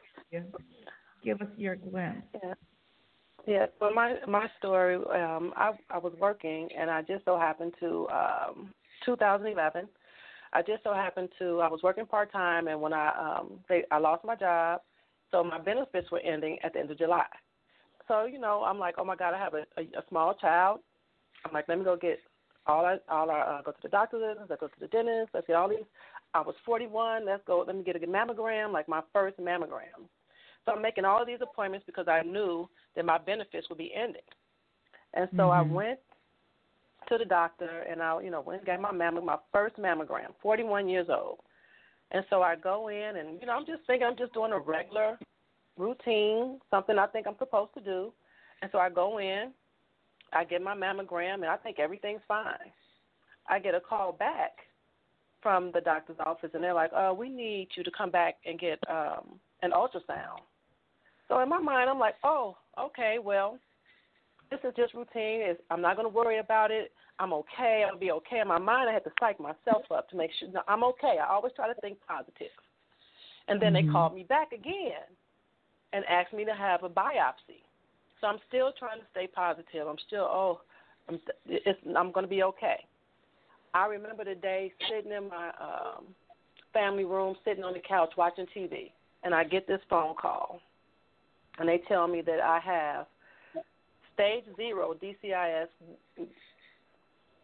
give us your glimpse. Yeah. Yeah. Well, my my story. Um, I I was working, and I just so happened to um, 2011. I just so happened to I was working part time, and when I um they I lost my job, so my benefits were ending at the end of July. So you know I'm like, oh my God, I have a a, a small child. I'm like, let me go get all I all our uh, go to the doctor's, let's go to the dentist, let's get all these. I was 41. Let's go. Let me get a mammogram, like my first mammogram. So I'm making all of these appointments because I knew that my benefits would be ending. And so I Mhm. went to the doctor and I, you know, went and got my mammogram, my first mammogram, 41 years old. And so I go in and, you know, I'm just thinking I'm just doing a regular routine, something I think I'm supposed to do. And so I go in, I get my mammogram, and I think everything's fine. I get a call back from the doctor's office, and they're like, "Uh, we need you to come back and get um, an ultrasound." So in my mind, I'm like, "Oh, okay, well, this is just routine. It's, I'm not going to worry about it. I'm okay. I'll be okay." In my mind, I had to psych myself up to make sure no, I'm okay. I always try to think positive. And then Mhm. they called me back again and asked me to have a biopsy. So I'm still trying to stay positive. I'm still oh, I'm it's, I'm going to be okay. I remember the day sitting in my um, family room, sitting on the couch watching TV, and I get this phone call, and they tell me that I have stage zero DCIS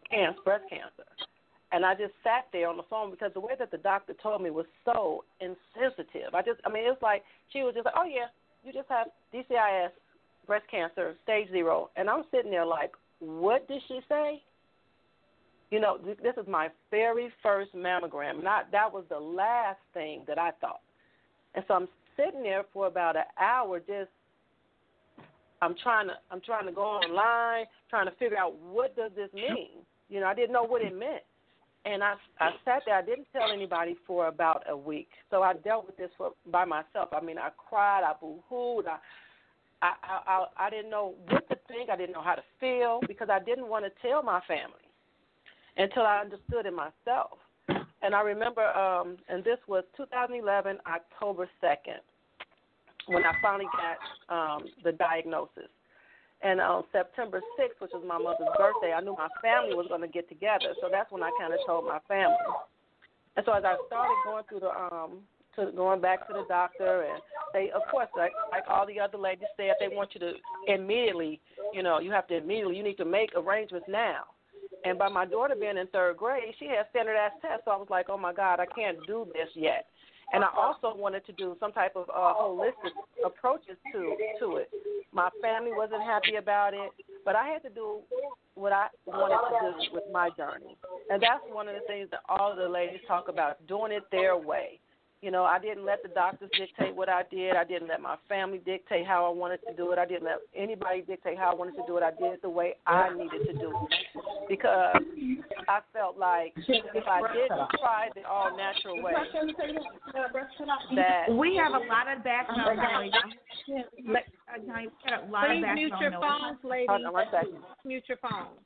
cancer, breast cancer. And I just sat there on the phone because the way that the doctor told me was so insensitive. I just, I mean, it was like she was just like, "Oh yeah, you just have DCIS, breast cancer, stage zero. And I'm sitting there like, what did she say? You know, this is my very first mammogram. Not that was the last thing that I thought. And so I'm sitting there for about an hour just I'm trying to I'm trying to go online, trying to figure out what does this mean. You know, I didn't know what it meant. And I I sat there. I didn't tell anybody for about a week. So I dealt with this for by myself. I mean, I cried, I boo-hooed, I I, I I didn't know what to think. I didn't know how to feel because I didn't want to tell my family until I understood it myself. And I remember, um, and this was 2011, October 2nd, when I finally got um, the diagnosis. And on September 6th, which was my mother's birthday, I knew my family was going to get together. So that's when I kind of told my family. And so as I started going through the um, to going back to the doctor and they of course like like all the other ladies said they want you to immediately you know you have to immediately you need to make arrangements now and by my daughter being in third grade she had standardized tests so i was like oh my god i can't do this yet and i also wanted to do some type of uh, holistic approaches to to it. My family wasn't happy about it but i had to do what i wanted to do with my journey. And that's one of the things that all the ladies talk about doing it their way you know, I didn't let the doctors dictate what I did. I didn't let my family dictate how I wanted to do it. I didn't let anybody dictate how I wanted to do it. I did it the way I needed to do it because I felt like if I didn't try the all natural way, that we have a lot of background noise. Please mute your phones, ladies. Hold on one second. Mute your phones.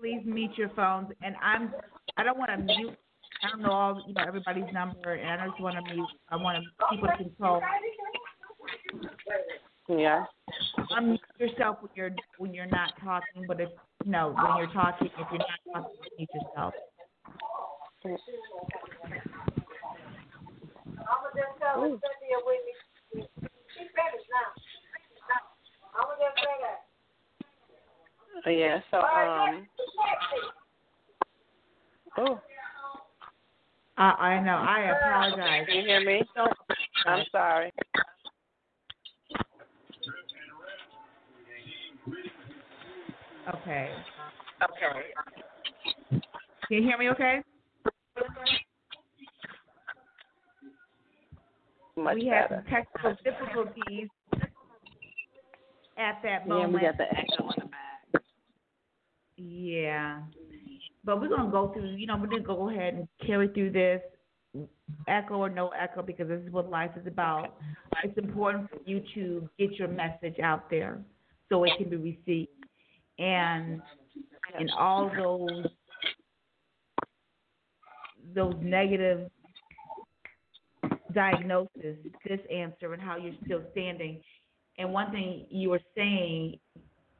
Please mute your phones, and I'm I don't want to mute I don't know all you know everybody's number, and I just want to mute. I want to keep in control. Yeah. Unmute yourself when you're when you're not talking, but if no, when you're talking, if you're not talking, mute yourself. Yeah. So um. Oh. I, I know. I apologize. Can you hear me? I'm sorry. Okay. Okay. Can you hear me okay? Much we had better. some technical difficulties at that moment. Yeah, we got the echo in the back. Yeah. But we're gonna go through. You know, we're gonna go ahead and carry through this, echo or no echo, because this is what life is about. It's important for you to get your message out there so it can be received, and and all those those negative diagnosis, this answer, and how you're still standing. And one thing you were saying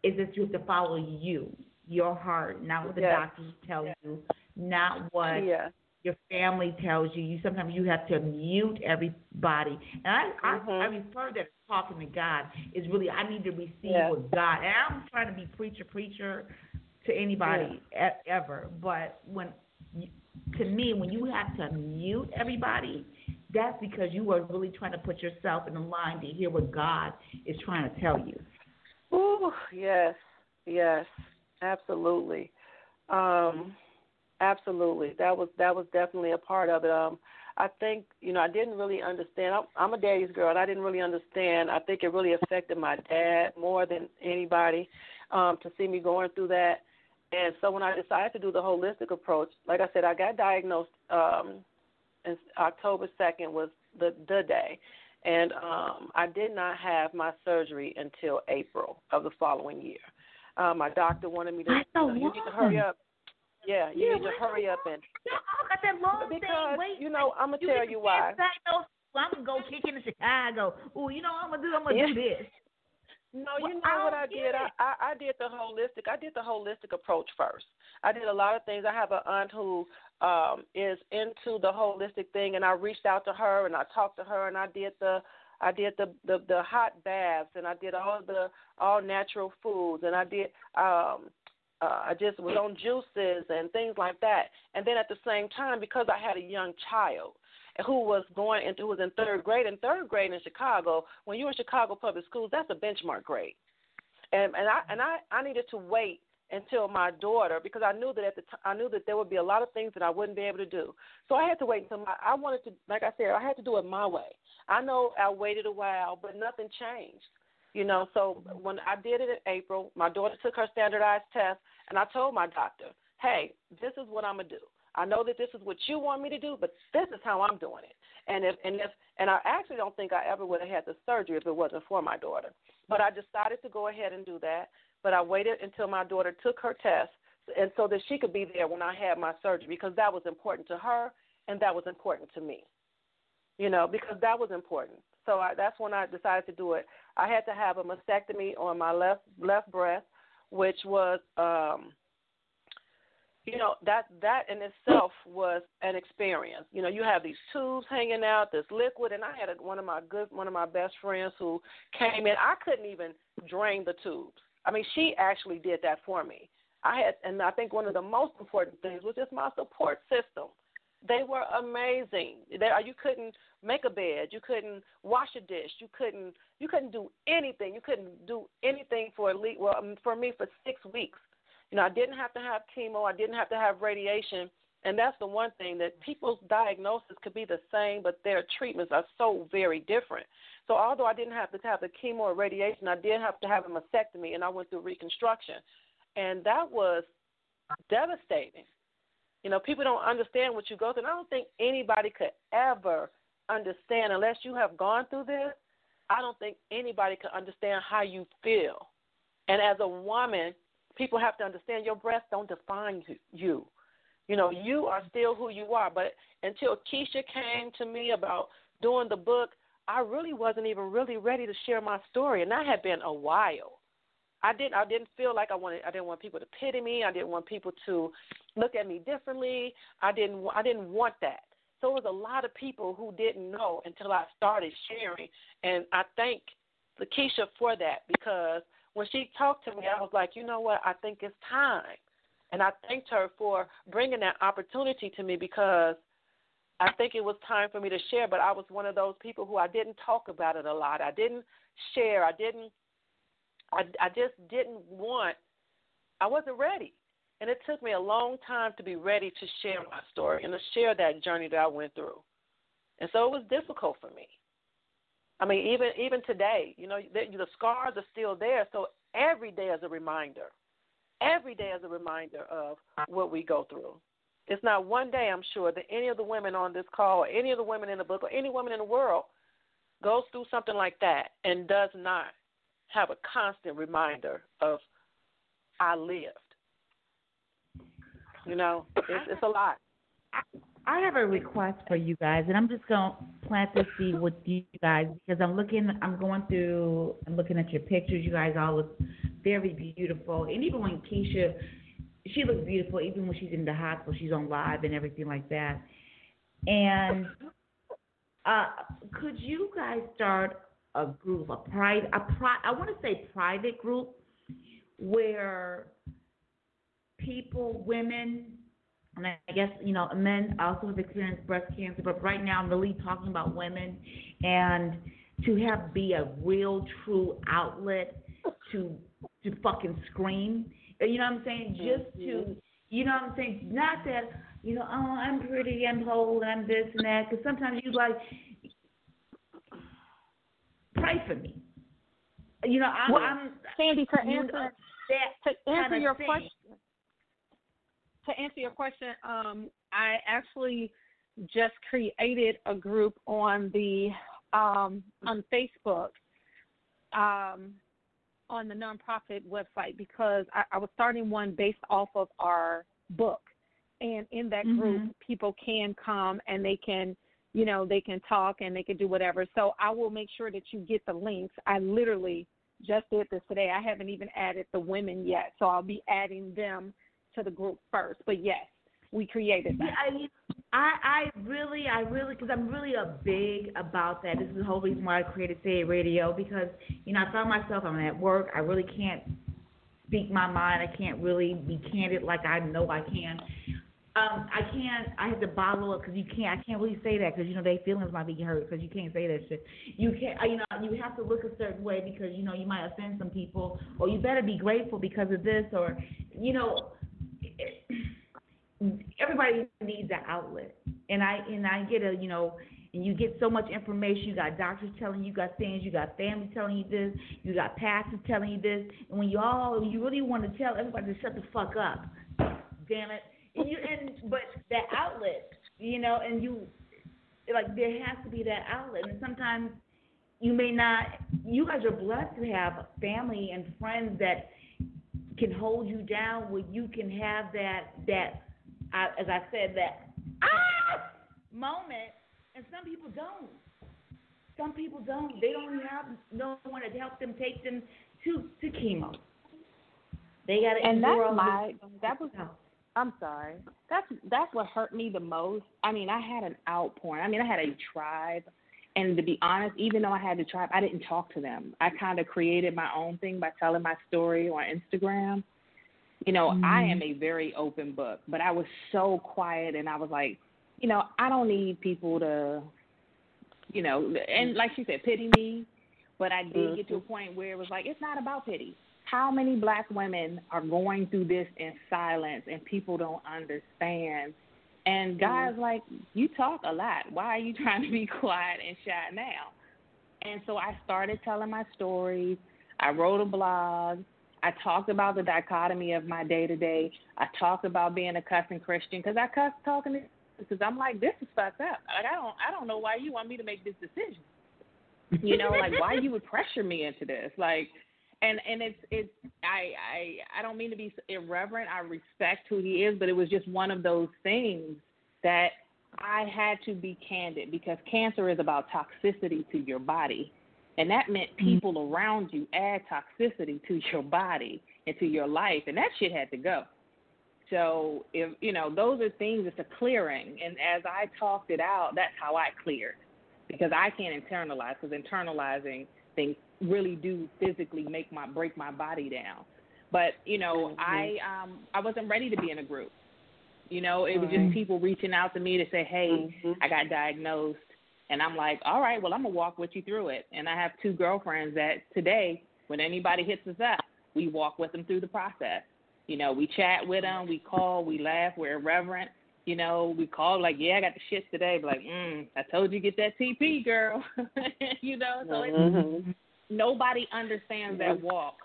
is that you have to follow you your heart, not what the Yes. doctors tell you, not what Yeah. your family tells you. You sometimes you have to mute everybody. And I I, Mm-hmm. I refer that talking to God is really I need to receive Yeah. what God. And I'm trying to be preacher preacher to anybody e- ever, but when you, to me when you have to mute everybody, that's because you are really trying to put yourself in the line to hear what God is trying to tell you. Oh yes, yes, absolutely, um, absolutely. That was that was definitely a part of it. Um, I think you know I didn't really understand. I'm, I'm a daddy's girl, and I didn't really understand. I think it really affected my dad more than anybody um, to see me going through that. And so when I decided to do the holistic approach, like I said, I got diagnosed. Um, and October second was the the day, and um, I did not have my surgery until April of the following year. Uh, my doctor wanted me to. That's so you, know, you need to hurry up. Yeah, you Yeah, need to hurry up and I got that long because thing. Wait, you know I'm gonna you tell you why. well, I'm gonna go kick into Chicago. Ooh, you know what I'm gonna do? I'm gonna Yeah. do this. No, you Well, know I what I did? I. I I did the holistic. I did the holistic approach first. I did a lot of things. I have an aunt who um is into the holistic thing, and I reached out to her and I talked to her and I did the I did the the, the hot baths and I did all the all natural foods and I did um uh, I just was on juices and things like that. And then at the same time, because I had a young child who was going into who was in third grade, and third grade in Chicago, when you're in Chicago public schools, that's a benchmark grade. And and I and I I needed to wait until my daughter because I knew that at the t- I knew that there would be a lot of things that I wouldn't be able to do. So I had to wait until my I wanted to like I said I had to do it my way. I know I waited a while, but nothing changed. You know, so when I did it in April, my daughter took her standardized test, and I told my doctor, "Hey, this is what I'm gonna do. I know that this is what you want me to do, but this is how I'm doing it." And if and if and I actually don't think I ever would have had the surgery if it wasn't for my daughter. But I decided to go ahead and do that. But I waited until my daughter took her test, and so that she could be there when I had my surgery because that was important to her and that was important to me. You know, because that was important. So I, that's when I decided to do it. I had to have a mastectomy on my left left breast, which was um you know that that in itself was an experience. You know, you have these tubes hanging out, this liquid, and I had one of my good, one of my best friends who came in. I couldn't even drain the tubes. I mean, she actually did that for me. I had, and I think one of the most important things was just my support system. They were amazing. They, you couldn't make a bed, you couldn't wash a dish, you couldn't, you couldn't do anything. You couldn't do anything for at least, well, um, for me for six weeks. You know, I didn't have to have chemo. I didn't have to have radiation. And that's the one thing that people's diagnosis could be the same, but their treatments are so very different. So although I didn't have to have the chemo or radiation, I did have to have a mastectomy, and I went through reconstruction, and that was devastating. You know, people don't understand what you go through. And I don't think anybody could ever understand unless you have gone through this. I don't think anybody could understand how you feel. And as a woman, people have to understand your breasts don't define you. You know, you are still who you are. But until Keisha came to me about doing the book, I really wasn't even really ready to share my story, and that had been a while. I didn't I didn't feel like I wanted I didn't want people to pity me. I didn't want people to look at me differently. I didn't I didn't want that. So it was a lot of people who didn't know until I started sharing, and I thank Lakeisha for that because when she talked to me, I was like, you know what? I think it's time. And I thanked her for bringing that opportunity to me because I think it was time for me to share. But I was one of those people who I didn't talk about it a lot. I didn't share. I didn't. I I just didn't want. I wasn't ready, and it took me a long time to be ready to share my story and to share that journey that I went through. And so it was difficult for me. I mean, even even today, you know, the, the scars are still there. So every day is a reminder. Every day is a reminder of what we go through. It's not one day, I'm sure, that any of the women on this call, or any of the women in the book, or any woman in the world goes through something like that and does not have a constant reminder of I lived. You know, it's, it's a lot. I have a request for you guys, and I'm just gonna plant the seed with you guys because I'm looking, I'm going through, I'm looking at your pictures. You guys all look very beautiful, and even when Keisha, she looks beautiful, even when she's in the hospital, she's on live and everything like that. And uh, could you guys start a group, a private, a pri- I want to say private group, where people, women, and I guess you know men also have experienced breast cancer, but right now I'm really talking about women, and to have be a real true outlet to to fucking scream. You know what I'm saying? Just to mm-hmm. you know what I'm saying? Not that you know, oh I'm pretty, I'm whole, I'm this and that. Because sometimes you like pray for me. You know, I'm, Well, I'm Sandy, to answer know, to answer your thing. question, to answer your question, um, I actually just created a group on the um, on Facebook um, on the nonprofit website because I, I was starting one based off of our book, and in that group, Mhm. people can come and they can. You know, they can talk and they can do whatever. So I will make sure that you get the links. I literally just did this today. I haven't even added the women yet, so I'll be adding them to the group first. But yes, we created that. Yeah, I, I, I really, I really, because I'm really a big about that. This is the whole reason why I created Say Radio because you know I found myself I'm at work. I really can't speak my mind. I can't really be candid like I know I can. Um, I can't. I have to bottle up because you can't. I can't really say that because you know their feelings might be hurt because you can't say that shit. You can't. You know you have to look a certain way because you know you might offend some people, or you better be grateful because of this, or you know. Everybody needs an outlet, and I and I get a you know and you get so much information. You got doctors telling you, you got things, you got family telling you this, you got pastors telling you this, and when you all you really want to tell everybody to shut the fuck up, damn it. And you and but that outlet, you know, and you like there has to be that outlet, and sometimes you may not. You guys are blessed to have family and friends that can hold you down, where you can have that that, uh, as I said, that ah moment and some people don't. Some people don't. They don't have no one to help them take them to to chemo. They got to and that's my that was I'm sorry. That's that's what hurt me the most. I mean, I had an outpouring. I mean, I had a tribe, and to be honest, even though I had the tribe, I didn't talk to them. I kind of created my own thing by telling my story on Instagram. You know, Mm-hmm. I am a very open book, but I was so quiet, and I was like, you know, I don't need people to, you know, and like she said, pity me. But I did get to a point where it was like, it's not about pity. How many black women are going through this in silence and people don't understand? And guys like, you talk a lot. Why are you trying to be quiet and shy now? And so I started telling my stories. I wrote a blog. I talked about the dichotomy of my day to day. I talked about being a cussing Christian because I cuss talking to because I'm like, this is fucked up. Like I don't, I don't know why you want me to make this decision. You know, like why you would pressure me into this, like, and and it's it's I I I don't mean to be irreverent. I respect who he is, but it was just one of those things that I had to be candid because cancer is about toxicity to your body. And that meant people around you add toxicity to your body and to your life, and that shit had to go. So if you know, those are things. It's a clearing, and as I talked it out, that's how I cleared, because I can't internalize. Because internalizing things really do physically make my break my body down. But you know, I um I wasn't ready to be in a group. You know, it was just people reaching out to me to say, "Hey, I got diagnosed," and I'm like, "All right, well, I'm gonna walk with you through it." And I have two girlfriends that today, when anybody hits us up, we walk with them through the process. You know, we chat with them, we call, we laugh, we're irreverent. You know, we call like, "Yeah, I got the shit today," but like, mm, "I told you get that TP, girl." you know, so it's, nobody understands that walk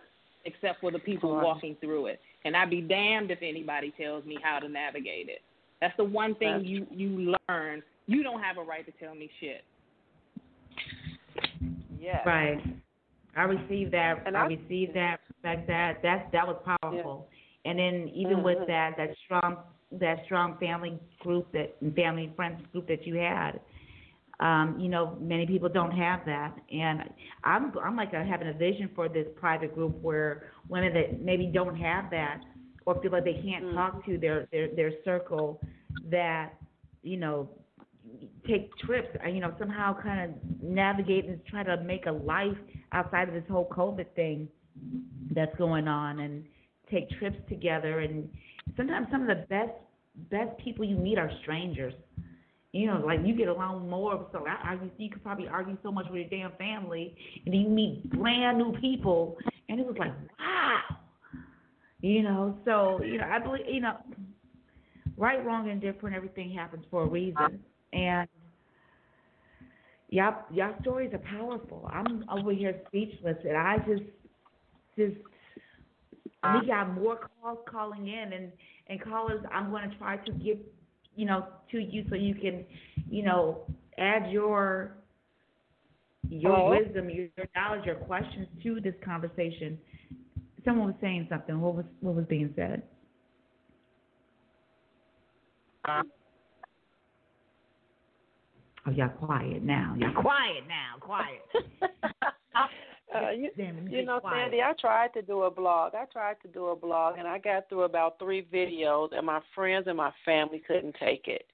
except for the people walking through it. And I'd be damned if anybody tells me how to navigate it. That's the one thing That's you you learn. You don't have a right to tell me shit. Yeah. Right. I received that. And I I- received that. Respect that. That that was powerful. And then even Mhm. with that, that strong that strong family group that and family and friends group that you had. Um, you know, many people don't have that, and I'm I'm like uh having a vision for this private group where women that maybe don't have that or feel like they can't talk to their their their circle that you know take trips, uh, you know, somehow kind of navigate and try to make a life outside of this whole COVID thing that's going on and take trips together. And sometimes some of the best best people you meet are strangers. You know, like you get along more. So I argue, you could probably argue so much with your damn family, and then you meet brand new people, and it was like, wow. You know, so you know, I believe, you know, right, wrong, and different. Everything happens for a reason, and y'all, y'all stories are powerful. I'm over here speechless, and I just, just, we got more calls calling in, and and callers. I'm going to try to get, you know, to you so you can, you know, add your your Hello? wisdom, your, your knowledge, your questions to this conversation. Someone was saying something. What was what was being said? Um, Oh, y'all quiet now. Y'all quiet now. Quiet. Uh, you, you know, quiet. Sandy, I tried to do a blog. I tried to do a blog, and I got through about three videos, and my friends and my family couldn't take it.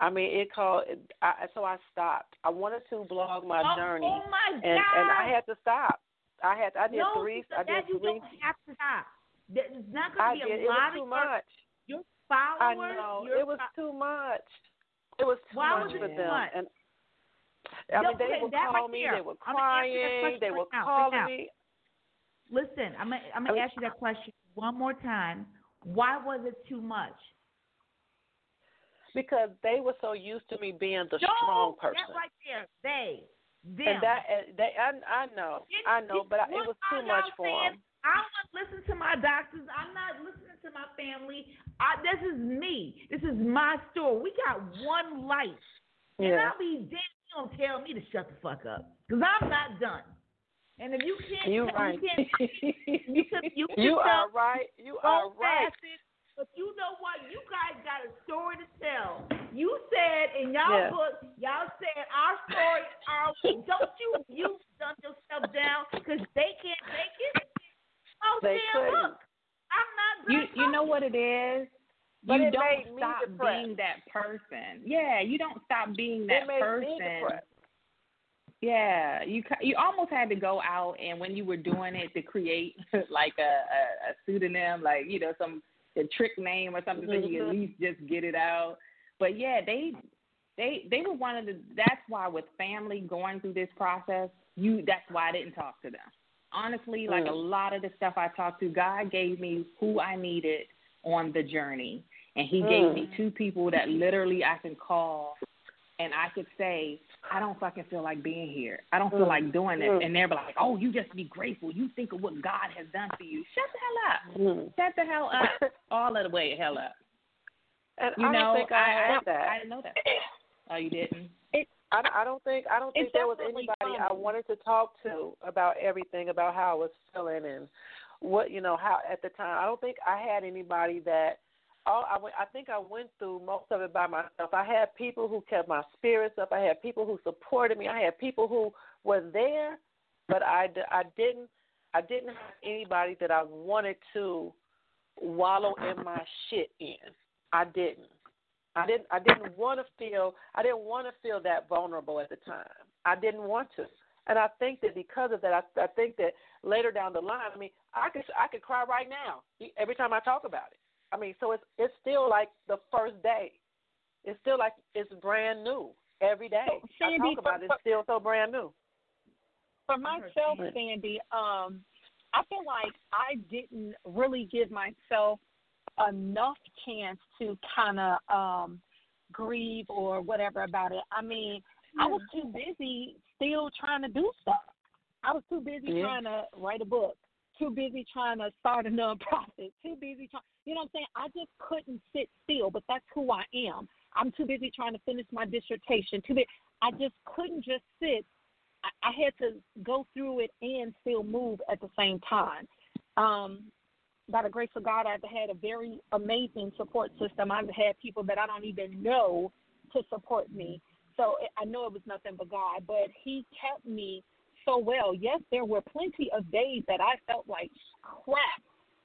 I mean, it called. I, so I stopped. I wanted to blog my oh, journey, Oh my and and I had to stop. I had. I did no, three. sister, I did that you three. don't have to stop. There's not going to be did. a It lot was of too your, much. your I know your it was fo- too much. It was too Why much was it for them, much? and I mean, they would call right me. They were I'm gonna ask you that crying. They were now, calling me. Listen, I'm gonna, I'm gonna ask you that question one more time. Why was it too much? Because they were so used to me being the no, strong person. That right there, they, them. And that, they, I, I know, I know, but I, it was too much for them. I don't listen to my doctors. I'm not listening to my family. I, this is me. This is my story. We got one life. And I'll be damned if you don't tell me to shut the fuck up. Because I'm not done. And if you can't, You tell, right. you can't, you can, you can You are right. You are right. facets, But you know what? You guys got a story to tell. You said in y'all Yeah. book, y'all said our story, our don't you you dump yourself down because they can't make it. Oh They couldn't. Look, I'm not. You you know what it is? But you it don't made me stop being that person. Yeah, you don't stop being It that person. Yeah, you ca- you almost had to go out and when you were doing it to create like a, a, a pseudonym, like you know some a trick name or something, so you at Mhm. least just get it out. But yeah, they they they were one of the. That's why with family going through this process, you that's why I didn't talk to them. Honestly, like a Mm. lot of the stuff I talked to, God gave me who I needed on the journey, and He gave me Mm. two people that literally I can call and I could say, I don't fucking feel like being here. I don't feel Mm. like doing this. Mm. And they're like, oh, you just be grateful. You think of what God has done for you. Shut the hell up. Mm. Shut the hell up. All of the way hell up. And You I know, don't think I, had I, that. I didn't know that. Oh, you didn't? I, I don't think I don't think It's there was anybody I wanted to talk to about everything about how I was feeling and what you know how at the time. I don't think I had anybody that. All I went, I think I went through most of it by myself. I had people who kept my spirits up. I had people who supported me. I had people who were there, but I, d- I didn't I didn't have anybody that I wanted to wallow in my shit in. I didn't. I didn't I didn't want to feel I didn't want to feel that vulnerable at the time. I didn't want to. And I think that because of that I I think that later down the line, I mean, I could I could cry right now every time I talk about it. I mean, so it's it's still like the first day. It's still like it's brand new every day. I Sandy, talk about it, it's still so brand new. For myself, Sandy, um, I feel like I didn't really give myself enough chance to kind of um, grieve or whatever about it. I mean, I was too busy still trying to do stuff. I was too busy Yeah. trying to write a book, too busy trying to start a nonprofit, too busy trying. You know what I'm saying? I just couldn't sit still, but that's who I am. I'm too busy trying to finish my dissertation. Too busy. I just couldn't just sit. I, I had to go through it and still move at the same time. Um, by the grace of God, I've had a very amazing support system. I've had people that I don't even know to support me. So I know it was nothing but God, but He kept me so well. Yes, there were plenty of days that I felt like crap.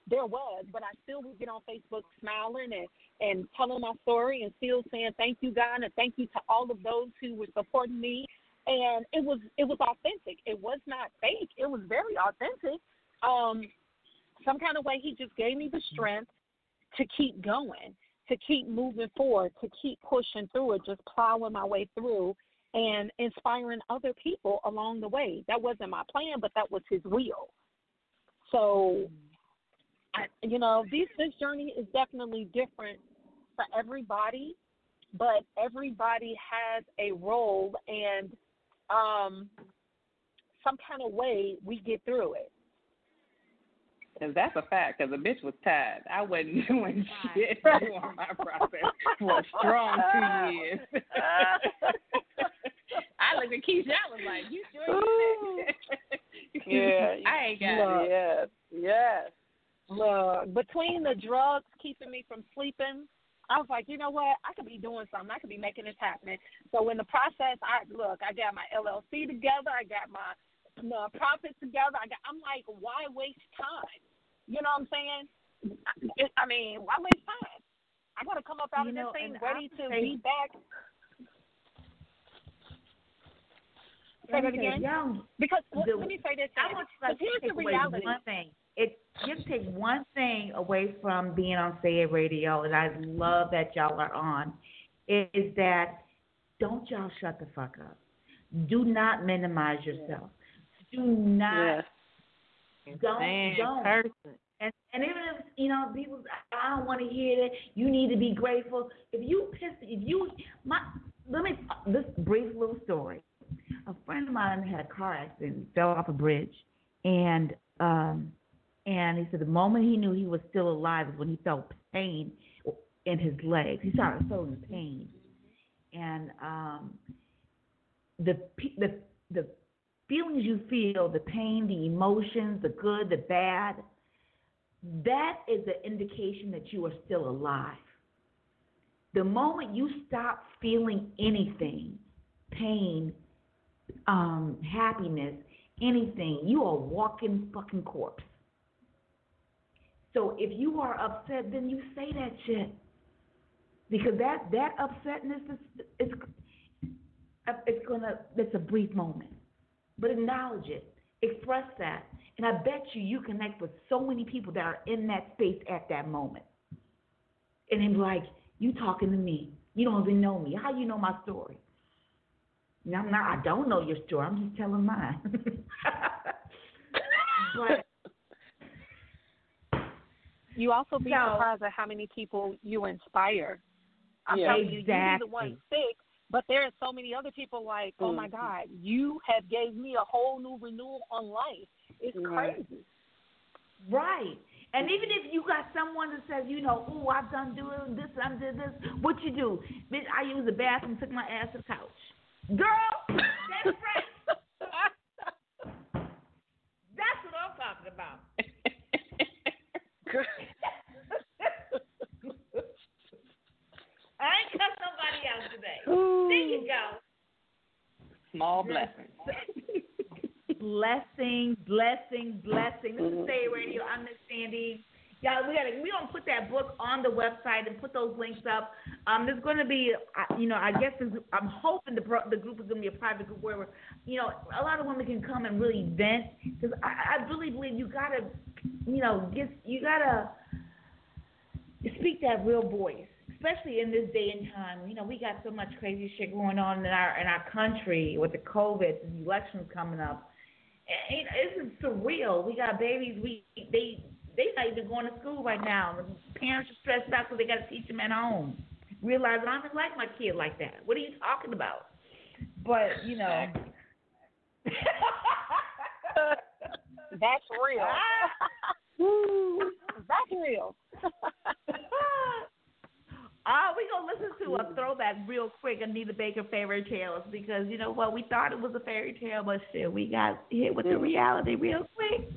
There was, but I still would get on Facebook smiling and and telling my story and still saying thank you, God, and thank you to all of those who were supporting me. And it was it was authentic. It was not fake. It was very authentic. Um, some kind of way he just gave me the strength to keep going, to keep moving forward, to keep pushing through it, just plowing my way through and inspiring other people along the way. That wasn't my plan, but that was his will. So, I, you know, this this journey is definitely different for everybody, but everybody has a role and um, some kind of way we get through it. Because that's a fact. Because a bitch was tired. I wasn't doing shit during my process for a strong two years. I looked at Keisha. I was like, "You sure you sick?" Yeah, I ain't got Look. it. Yes, yes. Look, between the drugs keeping me from sleeping, I was like, you know what? I could be doing something. I could be making this happen. So in the process, I look, I got my LLC together. I got my nonprofit together. I got, I'm like, why waste time? You know what I'm saying? I mean, why waste time? I got to come up out You of know, this thing ready to say- be back. Say that again. y'all- Because let, the- let me say this. I want because here's the reality. one thing. It just take one thing away from being on Say It Radio, and I love that y'all are on, is that don't y'all shut the fuck up. Do not minimize yourself. Do not. Don't Man, don't. person. And and even if you know people, I don't want to hear that. You need to be grateful. If you piss, if you my let me this brief little story. A friend of mine had a car accident, fell off a bridge, and um, and he said the moment he knew he was still alive was when he felt pain in his legs. He started feeling pain, and um, the the the feelings you feel, the pain, the emotions, the good, the bad, that is an indication that you are still alive. The moment you stop feeling anything, pain, um, happiness, anything, you are walking fucking corpse. So if you are upset, then you say that shit. Because that that upsetness is it's it's gonna it's a brief moment. But acknowledge it. Express that. And I bet you you connect with so many people that are in that space at that moment. And then like, you talking to me. You don't even know me. How you know my story? Now I'm not I don't know your story. I'm just telling mine. but You also be So- surprised at how many people you inspire. I'm Yeah. telling you, you be the one Exactly. Sick, but there are so many other people like, oh my Mhm. God, you have gave me a whole new renewal on life. It's Right. crazy. Right. And even if you got someone that says, you know, oh, I've done doing this, I did this, what you do? Bitch, I use the bathroom, took my ass to the couch. Girl, that's right. That's what I'm talking about. I ain't cut somebody There you go. Small blessings. blessing, blessing, blessing. This is Say Radio. I'm Miss Sandy. Y'all, we gotta we gonna put that book on the website and put those links up. Um, there's gonna be, you know, I guess I'm hoping the the group is gonna be a private group where, you know, a lot of women can come and really vent because I, I really believe you gotta, you know, get you gotta speak that real voice, especially in this day and time. You know, we got so much crazy shit going on in our in our country with the COVID and the elections coming up. And It's surreal. We got babies. We they they not even going to school right now. The parents are stressed out because they got to teach them at home. Realizing I don't like my kid like that. What are you talking about? But you know. That's real. That's real. Listen to a throwback real quick, Anita Baker fairy tales, because you know what, we thought it was a fairy tale, but shit, we got hit with the reality real quick.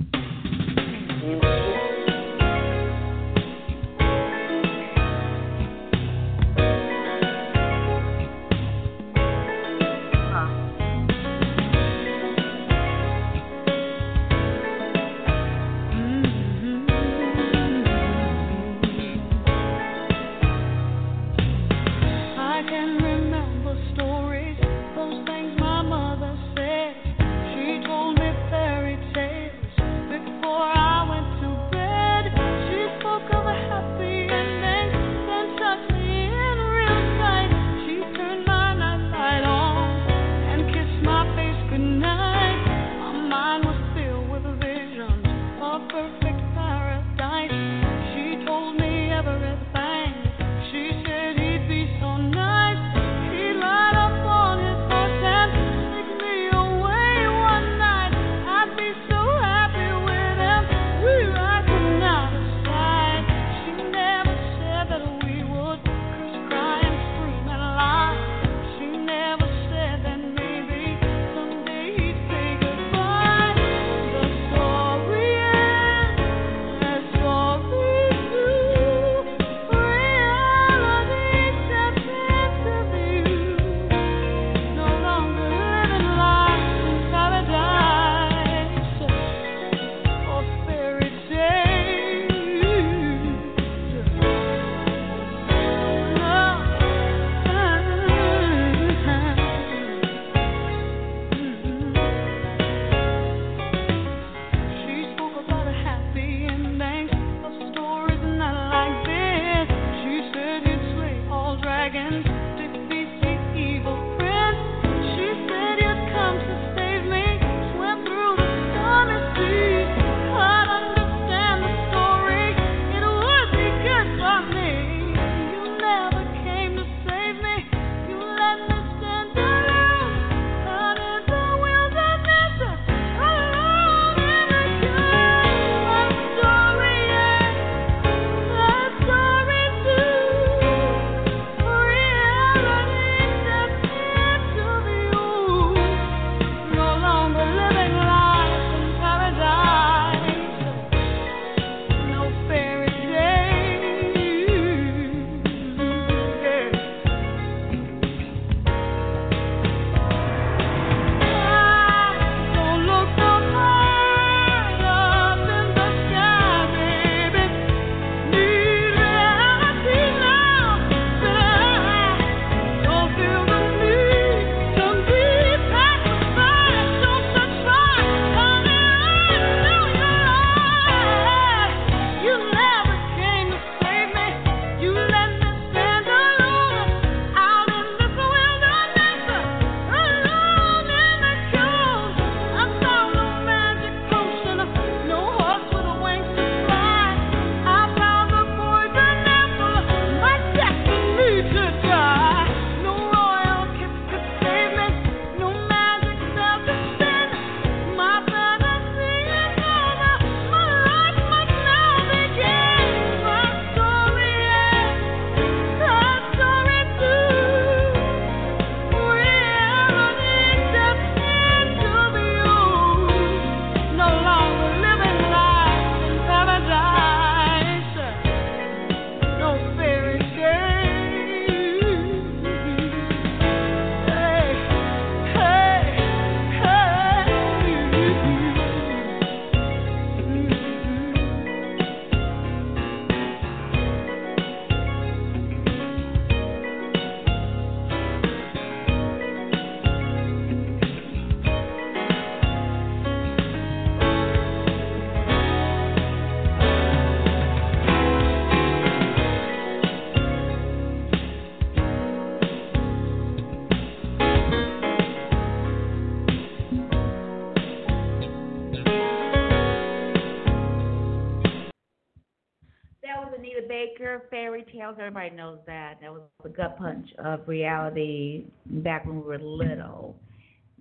Everybody knows that. That was the gut punch of reality back when we were little.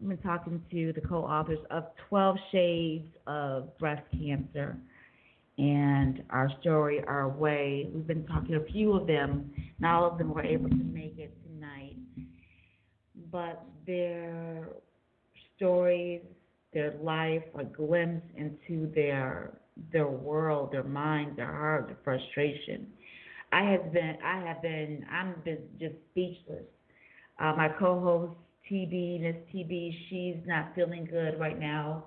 I've been talking to the co-authors of 12 Shades of Breast Cancer and Our Story, Our Way. We've been talking to a few of them. Not all of them were able to make it tonight, but their stories, their life, a glimpse into their their world, their mind, their heart, their frustration. I have been, I have been, I'm been just speechless. Uh, my co-host TB, Miss TB, she's not feeling good right now.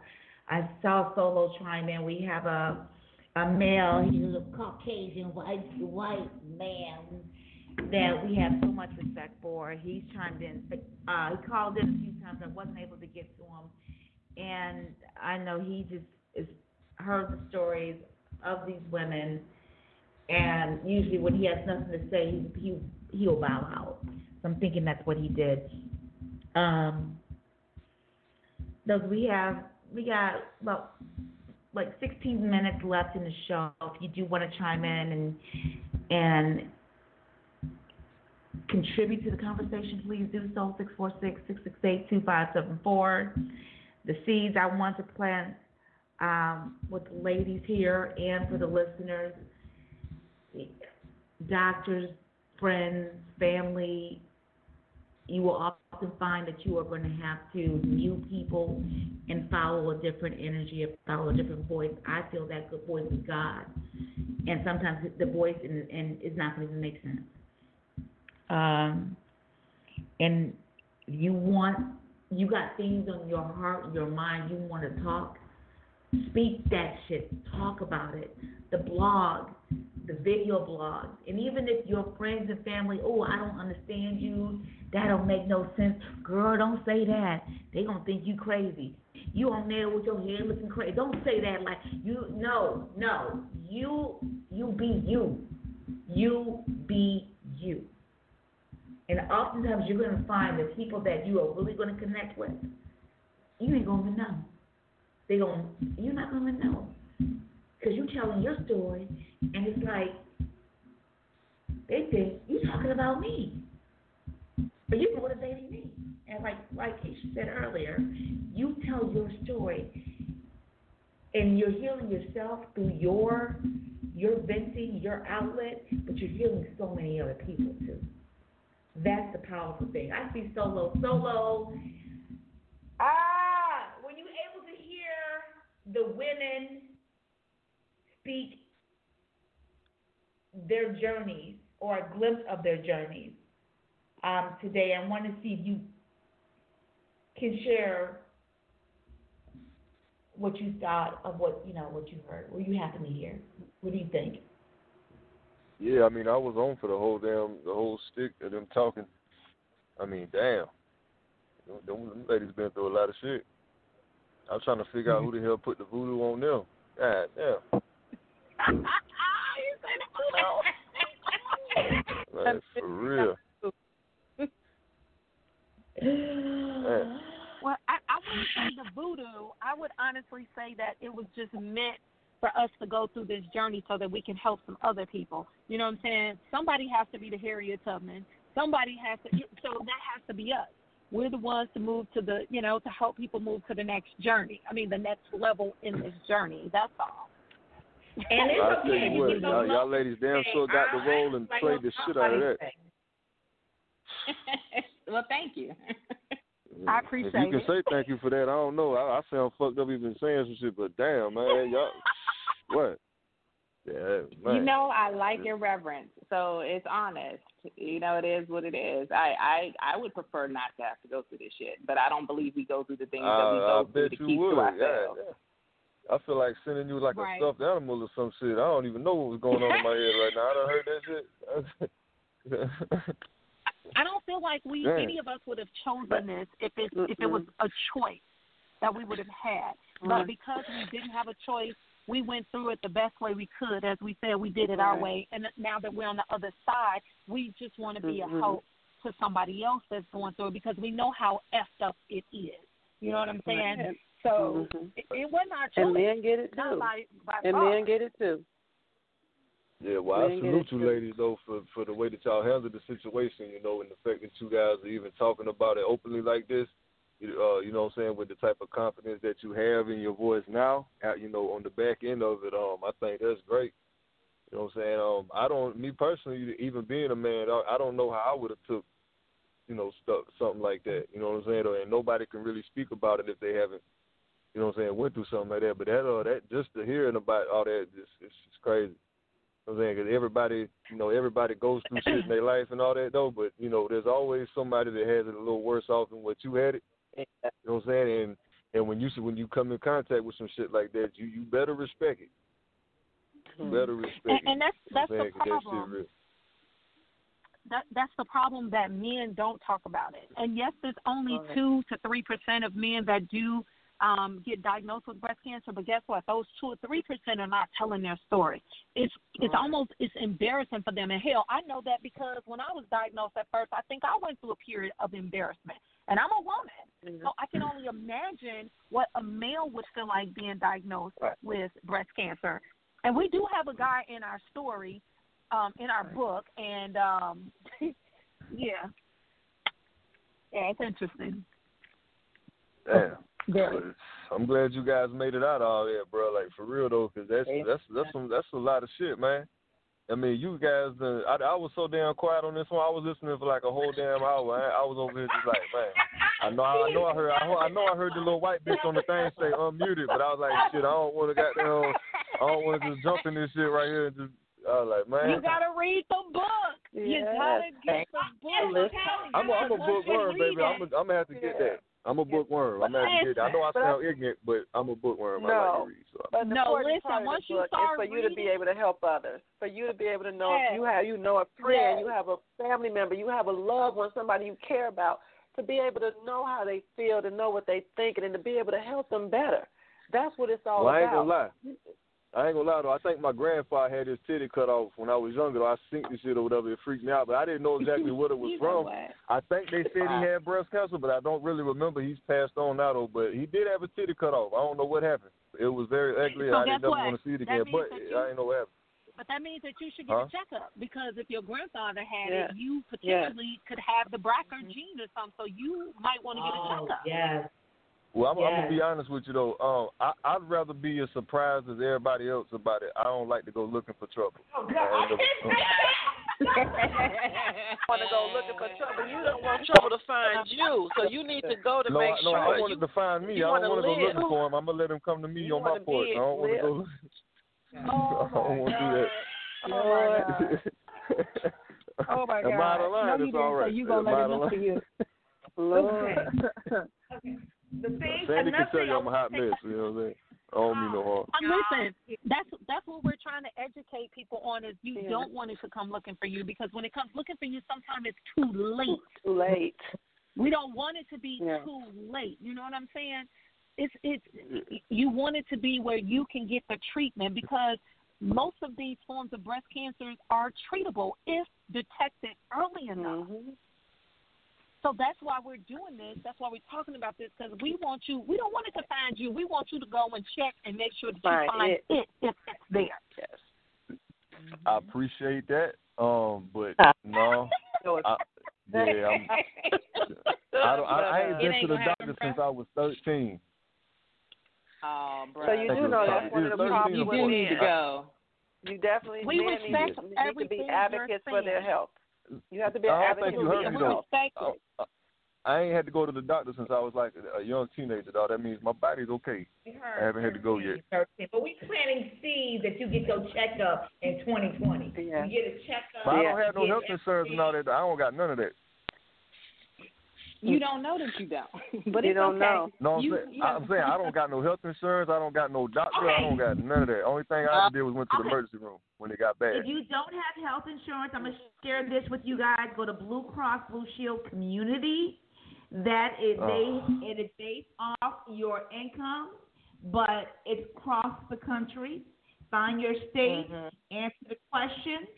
I saw Solo chime in. We have a a male, he's a Caucasian white white man that we have so much respect for. He's chimed in. Uh, he called in a few times. I wasn't able to get to him, and I know he just is heard the stories of these women, and usually when he has nothing to say, he he he'll bow out. So I'm thinking that's what he did. Um, does we have we got about like 16 minutes left in the show. If you do want to chime in and and contribute to the conversation, please do so. 646-668-2574. The seeds I want to plant um, with the ladies here and for the listeners, doctors, friends, family, you will often find that you are going to have to mute people and follow a different energy, follow a different voice. I feel that good voice is God, and sometimes the voice and, and is not going to make sense. Um, and you want, you got things on your heart, your mind, you want to talk. Speak that shit. Talk about it. The blog, the video blogs, and even if your friends and family, oh, I don't understand you, that don't make no sense. Girl, don't say that. They gonna think you crazy. You on there with your hair looking crazy. Don't say that like you. No, no. You, you be you. You be you. And oftentimes you're gonna find the people that you are really gonna connect with. You ain't gonna know. They gonna. You're not gonna know because you're telling your story, and it's like they think you talking about me, but you're motivating me. And like like Keisha said earlier, you tell your story, and you're healing yourself through your your venting, your outlet, but you're healing so many other people too. That's the powerful thing. I see solo, solo. Ah, when you're able to hear the women speak their journeys or a glimpse of their journeys um, today. I want to see if you can share what you thought of what you know what you heard. Were you happen to hear? What do you think? Yeah, I mean, I was on for the whole damn the whole stick of them talking. I mean, damn, them, them ladies been through a lot of shit. I'm trying to figure out who the hell put the voodoo on them. God damn. like, for real. Well, I, I wouldn't say the voodoo. I would honestly say that it was just meant for us to go through this journey so that we can help some other people. You know what I'm saying? Somebody has to be the Harriet Tubman. Somebody has to. So that has to be us. We're the ones to move to the, you know, to help people move to the next journey. I mean, the next level in this journey. That's all. And it's I'll tell you what, You y'all, y'all ladies damn sure got the role and like played the shit out of that. well, thank you. I If appreciate you can it. say thank you for that, I don't know. I, I sound fucked up even saying some shit, but damn, man, y'all, what? Yeah, man. You know, I like irreverence, so it's honest. You know, it is what it is. I, I, I would prefer not to have to go through this shit, but I don't believe we go through the things that we Uh, go I through bet to you keep would. to Yeah, ourselves. yeah. I feel like sending you like Right. a stuffed animal or some shit. I don't even know what was going on in my head right now. I done heard that shit. I don't feel like we Damn. any of us would have chosen this if it if it was a choice that we would have had. But because we didn't have a choice, we went through it the best way we could. As we said, we did it our way. And now that we're on the other side, we just want to be a help to somebody else that's going through it because we know how effed up it is. You know what I'm saying? Right. So Mhm. it, it wasn't our choice. And men get it Not too. by, by And far. men get it too. Yeah, well, We I salute it you, ladies, though, for for the way that y'all handled the situation, you know, and the fact that you guys are even talking about it openly like this. You, uh, you know what I'm saying, with the type of confidence that you have in your voice now, uh, you know, on the back end of it, um, I think that's great. You know what I'm saying? Um, I don't, me personally, even being a man, I, I don't know how I would have took, you know, stuff something like that. You know what I'm saying? And nobody can really speak about it if they haven't, you know what I'm saying, went through something like that. But that, uh, that just to hearing about all that, just it's just crazy. You know what I'm saying? Because everybody, you know, everybody goes through shit in their life and all that though. But you know, there's always somebody that has it a little worse off than what you had it. You know what I'm saying? And and when you when you come in contact with some shit like that, you you better respect it. You better respect and, it. and that's You know that's the saying? 'Cause that problem. that that's the problem that men don't talk about it. And yes, there's only Right. two to three percent of men that do um, get diagnosed with breast cancer. But guess what? Those two or three percent are not telling their story. It's it's Right. almost it's embarrassing for them. And hell, I know that because when I was diagnosed at first, I think I went through a period of embarrassment. And I'm a woman, so I can only imagine what a male would feel like being diagnosed with breast cancer. And we do have a guy in our story, um, in our book, and um, yeah, yeah, it's interesting. Damn. Very. I'm glad you guys made it out all there, bro. Like for real though, 'cause that's that's that's some that's a lot of shit, man. I mean, you guys. Done, I I was so damn quiet on this one. I was listening for like a whole damn hour. I, I was over here just like, man. I know I know I heard I, I know I heard the little white bitch on the thing say unmuted, but I was like, shit. I don't want to goddamn. I don't want to just jump in this shit right here and just. I was like, man. You gotta read the book. You gotta get the book. I'm a, I'm a bookworm, baby. I'm a, I'm gonna have to get that. I'm a bookworm. I'm gonna have to get that. I know I But I- sound ignorant, but I'm a bookworm. I like No. to read. So. But No, important listen, once you book start is for you to be able to help others, for you to be able to know Yes. if you have you know a friend, Yes. you have a family member, you have a loved one, somebody you care about, to be able to know how they feel, to know what they think, and to be able to help them better. That's what it's all Well, I ain't about. gonna lie. I ain't gonna lie though. I think my grandfather had his titty cut off when I was younger. Though I seen this shit or whatever. It freaked me out, but I didn't know exactly what it was from. what? I think they said he had breast cancer, but I don't really remember. He's passed on now though. But he did have a titty cut off. I don't know what happened. It was very ugly. So I guess didn't never want to see it again. But you- I ain't know what happened. But that means that you should get Huh? a checkup because if your grandfather had Yeah. it, you Yeah. potentially could have the BRCA mm-hmm. gene or something. So you might want to get a Oh, checkup. yes. Well, I'm, I'm gonna be honest with you though. Um, I, I'd rather be as surprised as everybody else about it. I don't like to go looking for trouble. Oh, I want to go looking for trouble. You don't want trouble to find you, so you need to go to no, make I, no, sure I wanted you. to find me. I don't want to go looking for him. I'm gonna let him come to me You on my wanna porch. I don't want to live. go. Oh I don't want to do that. Oh my God. Oh my Am I out of God. line? No, you It's didn't. all right. So you gonna Am let out it of look for line? you. Lord. The thing, Sandy can tell you I I'm a hot mess. You know what I'm saying? I don't mean no harm. And listen, that's that's what we're trying to educate people on is you Yeah. don't want it to come looking for you because when it comes looking for you, sometimes it's too late. Too late. We don't want it to be Yeah. too late. You know what I'm saying? It's it's you want it to be where you can get the treatment because most of these forms of breast cancers are treatable if detected early enough. Mm-hmm. So that's why we're doing this. That's why we're talking about this because we want you. We don't want it to find you. We want you to go and check and make sure that Find you find it. it, if it's there. Yes. I appreciate that. Um, but no, I, yeah, I'm, I don't. I, I ain't It been ain't to the doctor since I was 13. Oh, bro. So you do know that's one of the problems You do need to men. go. You definitely We men need, to- need to be advocates for their health. You have to be oh, I don't advocate think you heard me though. I. I, uh, uh, I ain't had to go to the doctor since I was like a young teenager, dog. That means my body's okay. I haven't had to go yet. But we planting seeds that you get your checkup in 2020. Yeah. You get a checkup. But I don't have no health insurance and all that. I don't got none of that. You don't know that you don't, but You it's don't okay. know. No, I'm You- saying you I'm saying I don't got no health insurance. I don't got no doctor. I don't got none of that. Only thing I uh, did was went to the emergency room when it got bad. If you don't have health insurance, I'm gonna share this with you guys. Go to Blue Cross Blue Shield Community. That is they it is based off your income, but it's across the country. Find your state, mm-hmm. answer the questions.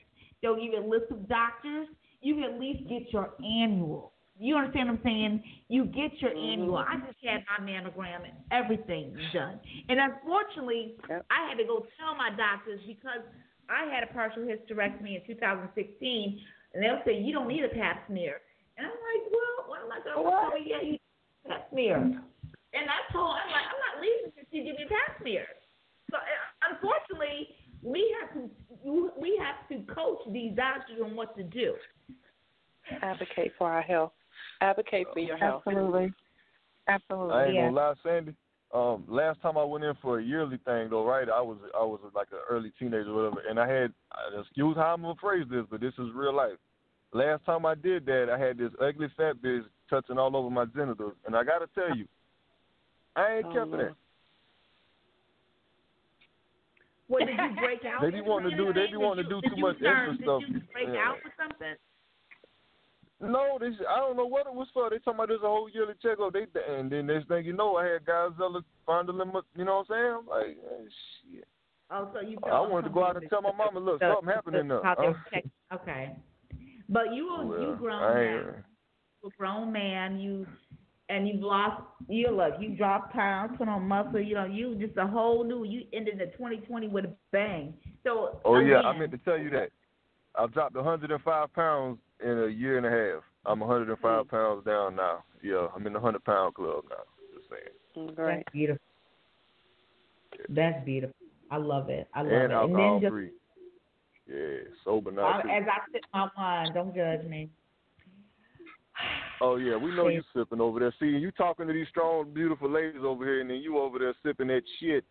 They'll give you a list of doctors. You can at least get your annual. You understand what I'm saying? You get your annual. I just had my mammogram and everything done. And unfortunately, Yep. I had to go tell my doctors because I had a partial hysterectomy in 2016, and they'll say you don't need a pap smear, and I'm like, well, what am I going to tell me? Yeah, you need a pap smear. And I told, I'm like, I'm not leaving until you give me a pap smear. So uh, unfortunately, we have to we have to coach these doctors on what to do. Advocate for our health. Advocate for your health. Absolutely. Absolutely. I ain't gonna lie, Sandy. Um, last time I went in for a yearly thing though, right? I was I was like an early teenager or whatever, and I had uh, excuse how I'm gonna phrase this, but this is real life. Last time I did that, I had this ugly fat bitch touching all over my genitals, and I gotta tell you, I ain't Oh, kept Lord. that. What did you break out? They be wanting to do they be wanting to do too much extra did stuff. you break Yeah. out with something? No, this I don't know what it was for. They talking about this a whole yearly checkup. They and then next thing you know, I had Godzilla fondling my, you know what I'm saying? I'm like, eh, shit. Oh, so you. I wanted to go out and tell my mama, look, the- something happening Uh, Okay, but you well, you grown now. You're a grown man. You and you've lost. You look. You dropped pounds, put on muscle. You know, you just a whole new. You ended the 2020 with a bang. So. Oh yeah, I again, meant to tell you that. I dropped 105 pounds in a year and a half. I'm 105 Mm. pounds down now. Yeah, I'm in the 100 pound club now. Just saying. Great. That's beautiful. That's beautiful. I love it. I love and it. alcohol and then just free. Yeah, sober now. I, as I sip my wine, don't judge me. Oh yeah, we know you sipping over there. See, you talking to these strong, beautiful ladies over here, and then you over there sipping that shit.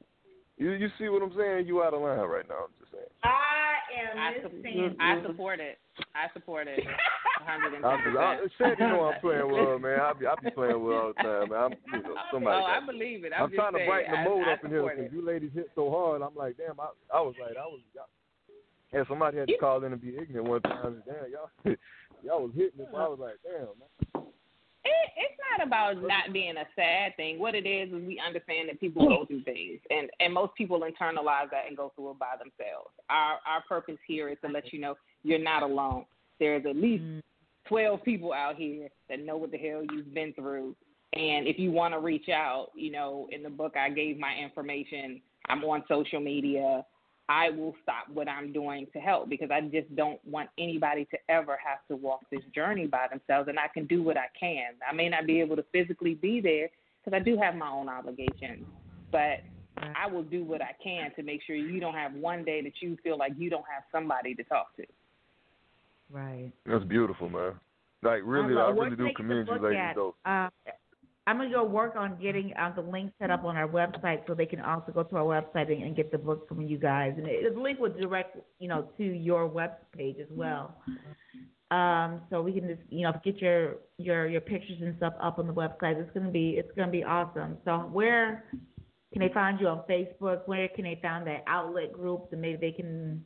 You you see what I'm saying? You out of line right now. I'm just saying. I am I, Miss su- Sandy. I support it. I support it. 110%. I just, I, know I'm playing with her, man. I be I be playing with her all the time, man. I'm you know oh, somebody. oh, I believe it. I'm, I'm just trying to saying, brighten the I- mood I up in here because you ladies hit so hard. I'm like, damn, I I was like, I was. And somebody had to call in and be ignorant one time. Damn, y'all, y'all was hitting it. but I was like, damn, man. It, it's not about not being a sad thing. What it is is we understand that people go through things, and and most people internalize that and go through it by themselves. Our our purpose here is to let you know you're not alone. There's at least mm-hmm. twelve people out here that know what the hell you've been through, and if you want to reach out, you know, in the book I gave my information. I'm on social media. I will stop what I'm doing to help because I just don't want anybody to ever have to walk this journey by themselves. And I can do what I can. I may not be able to physically be there because I do have my own obligations, but I will do what I can to make sure you don't have one day that you feel like you don't have somebody to talk to. Right. That's beautiful, man. Like really, Although I really do commend you, look ladies. at, Though. Uh, I'm gonna go work on getting uh, the link set up on our website so they can also go to our website and, and get the book from you guys. And it, the link will direct you know to your web page as well. Um, so we can just you know get your your your pictures and stuff up on the website. It's gonna be it's gonna be awesome. So where can they find you on Facebook? Where can they find that outlet group? and maybe they can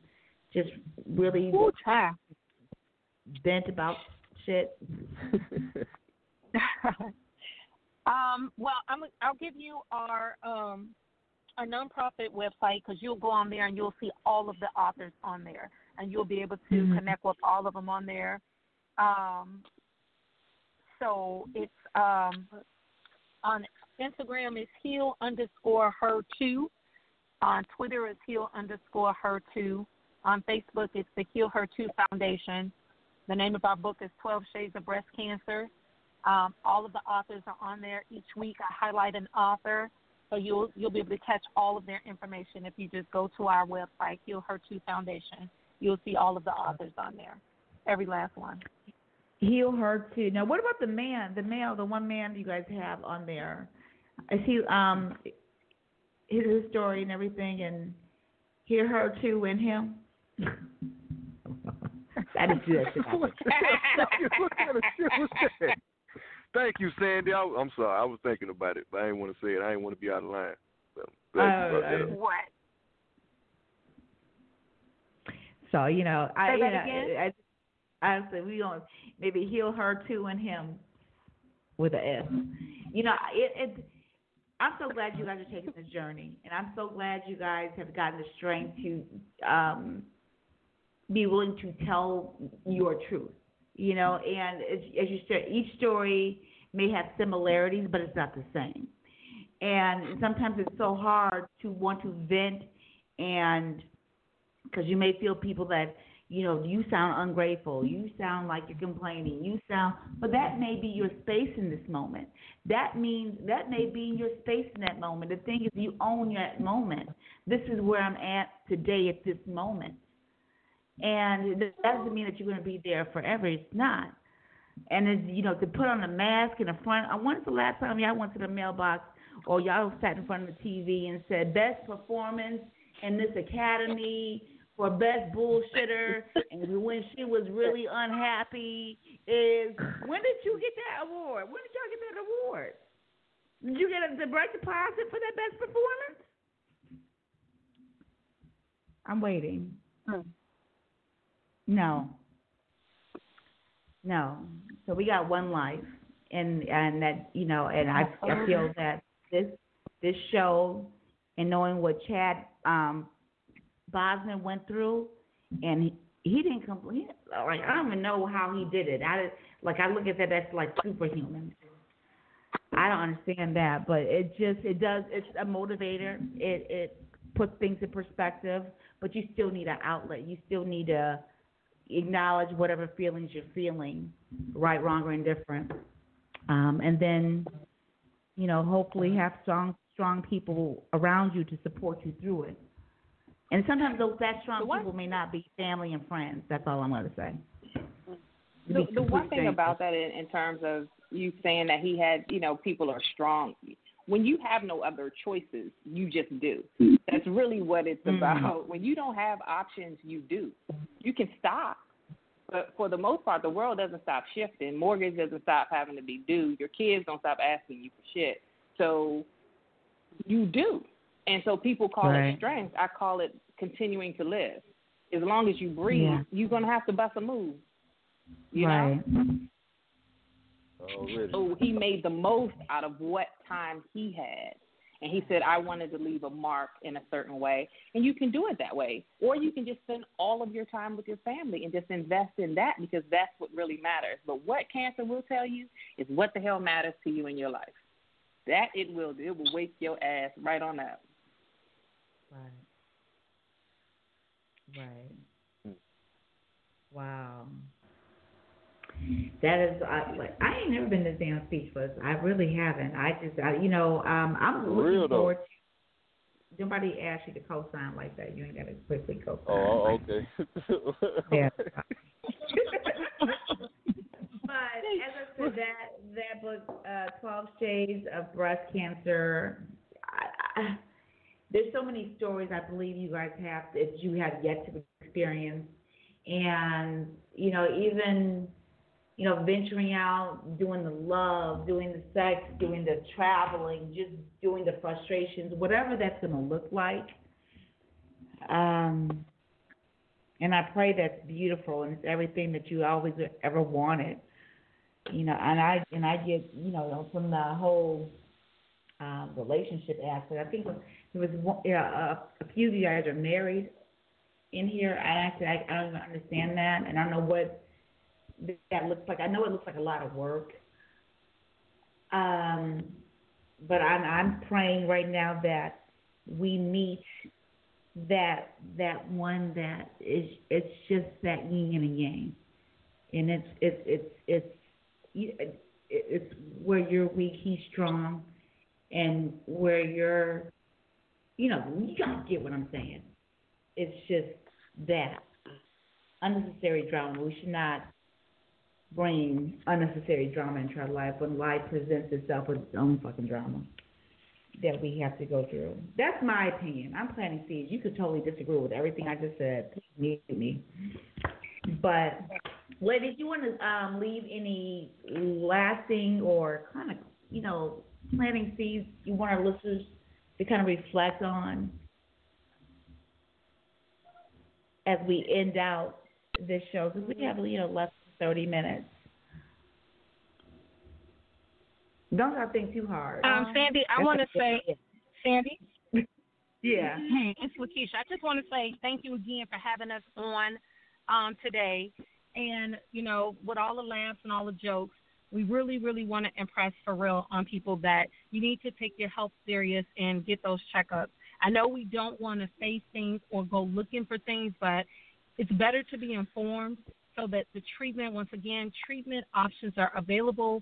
just really vent about shit. um, well, I'm, I'll give you our um, our nonprofit website because you'll go on there and you'll see all of the authors on there, and you'll be able to Mhm. connect with all of them on there. Um, so it's um, on Instagram is heal underscore her two. On Twitter is heal underscore her two. On Facebook it's the Heal Her Two Foundation. The name of our book is Twelve Shades of Breast Cancer. Um, all of the authors are on there. Each week I highlight an author, so you'll you'll be able to catch all of their information if you just go to our website, Heal Her Two Foundation. You'll see all of the authors on there, every last one. Heal her too. Now, what about the man, the male, the one man you guys have on there? Is he um his, his story and everything, and hear her too and him? I didn't do that shit. what Thank you, Sandy. I, I'm sorry. I was thinking about it, but I didn't want to say it. I didn't want to be out of line. So, glad you brought that. What? So you know, I Say you that know, again? I, I said we don't maybe heal her too and him with a S. You know, it, it. I'm so glad you guys are taking this journey, and I'm so glad you guys have gotten the strength to um, be willing to tell your truth. You know, and as, as you said, each story may have similarities, but it's not the same. And sometimes it's so hard to want to vent and because you may feel people that you know you sound ungrateful you sound like you're complaining you sound but that may be your space in this moment. That means that may be your space in that moment. The thing is you own that moment. This is where i'm at today at this moment and that doesn't mean that you're going to be there forever it's not and it's you know to put on a mask in the front i when's the last time y'all went to the mailbox or y'all sat in front of the tv and said best performance in this academy for best bullshitter and when she was really unhappy is when did you get that award? When did y'all get that award? Did you get a direct deposit for that best performance? I'm waiting. Hmm. No. No. So we got one life and and that you know and I, I feel that this this show and knowing what Chad um Boseman went through, and he, he didn't complete. Like I don't even know how he did it. I like I look at that. That's like superhuman. I don't understand that, but it just it does. It's a motivator. It it puts things in perspective, but you still need an outlet. You still need to acknowledge whatever feelings you're feeling, right, wrong, or indifferent, um, and then you know hopefully have strong strong people around you to support you through it. And sometimes those that strong people may not be family and friends. That's all I'm going to say. The, the one thing about that, in, in terms of you saying that he had, you know, people are strong. When you have no other choices, you just do. That's really what it's Mm-hmm. about. When you don't have options, you do. You can stop, but for the most part, the world doesn't stop shifting. Mortgage doesn't stop having to be due. Your kids don't stop asking you for shit. So you do. And so people call Right. it strength. I call it continuing to live. As long as you breathe, Yeah. you're gonna have to bust a move. You right. know. Already. So he made the most out of what time he had. And he said, I wanted to leave a mark in a certain way. And you can do it that way. Or you can just spend all of your time with your family and just invest in that because that's what really matters. But what cancer will tell you is what the hell matters to you in your life. That it will do. It will wake your ass right on up. Right. Right. Hmm. Wow. That is, I, like, I ain't never been this damn speechless. I really haven't. I just, I, you know, um, I'm looking real, though. forward to. Nobody asked you to co-sign like that. You ain't got to quickly co-sign. Oh, okay. Yeah. But as I said, that that book, uh, Twelve Shades of Breast Cancer. I, I, there's so many stories I believe you guys have that you have yet to experience, and you know even you know venturing out, doing the love, doing the sex, doing the traveling, just doing the frustrations, whatever that's going to look like. Um, and I pray that's beautiful and it's everything that you always ever wanted. You know, and I and I get you know from the whole um, relationship aspect. I think there was one, yeah, a, a few of you guys are married in here. I actually I, I don't even understand that, and I don't know what that looks like. I know it looks like a lot of work. Um, but I'm I'm praying right now that we meet that that one that is it's just that yin and yang, and it's it's it's it's it's where you're weak, he's strong, and where you're, you know, you guys get what I'm saying. It's just that unnecessary drama. We should not bring unnecessary drama into our life when life presents itself with its own fucking drama that we have to go through. That's my opinion. I'm planting seeds. You could totally disagree with everything I just said. Please mute me. But, ladies, you want to um, leave any lasting or kind of, you know, planting seeds you want our listeners to kind of reflect on as we end out this show? Because we have, you know, less 30 minutes. Don't have to think too hard. Um, Sandy, I want to okay. say, Sandy. Yeah. Hey, it's LaKeisha. I just want to say thank you again for having us on um, today. And, you know, with all the laughs and all the jokes, we really, really want to impress for real on people that you need to take your health serious and get those checkups. I know we don't want to face things or go looking for things, but it's better to be informed so that the treatment, once again, treatment options are available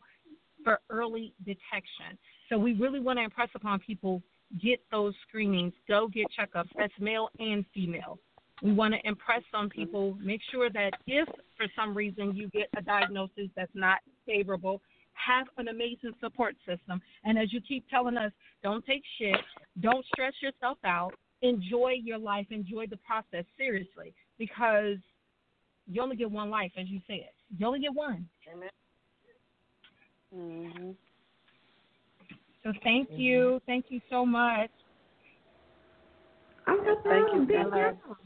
for early detection. So we really want to impress upon people get those screenings, go get checkups. That's male and female. We want to impress on people, make sure that if for some reason you get a diagnosis that's not favorable, have an amazing support system. And as you keep telling us, don't take shit, don't stress yourself out, enjoy your life, enjoy the process seriously because you only get one life, as you said. You only get one. Amen. Mhm. So thank you. Thank you so much. I'm just Thank you saying, so big much. girl.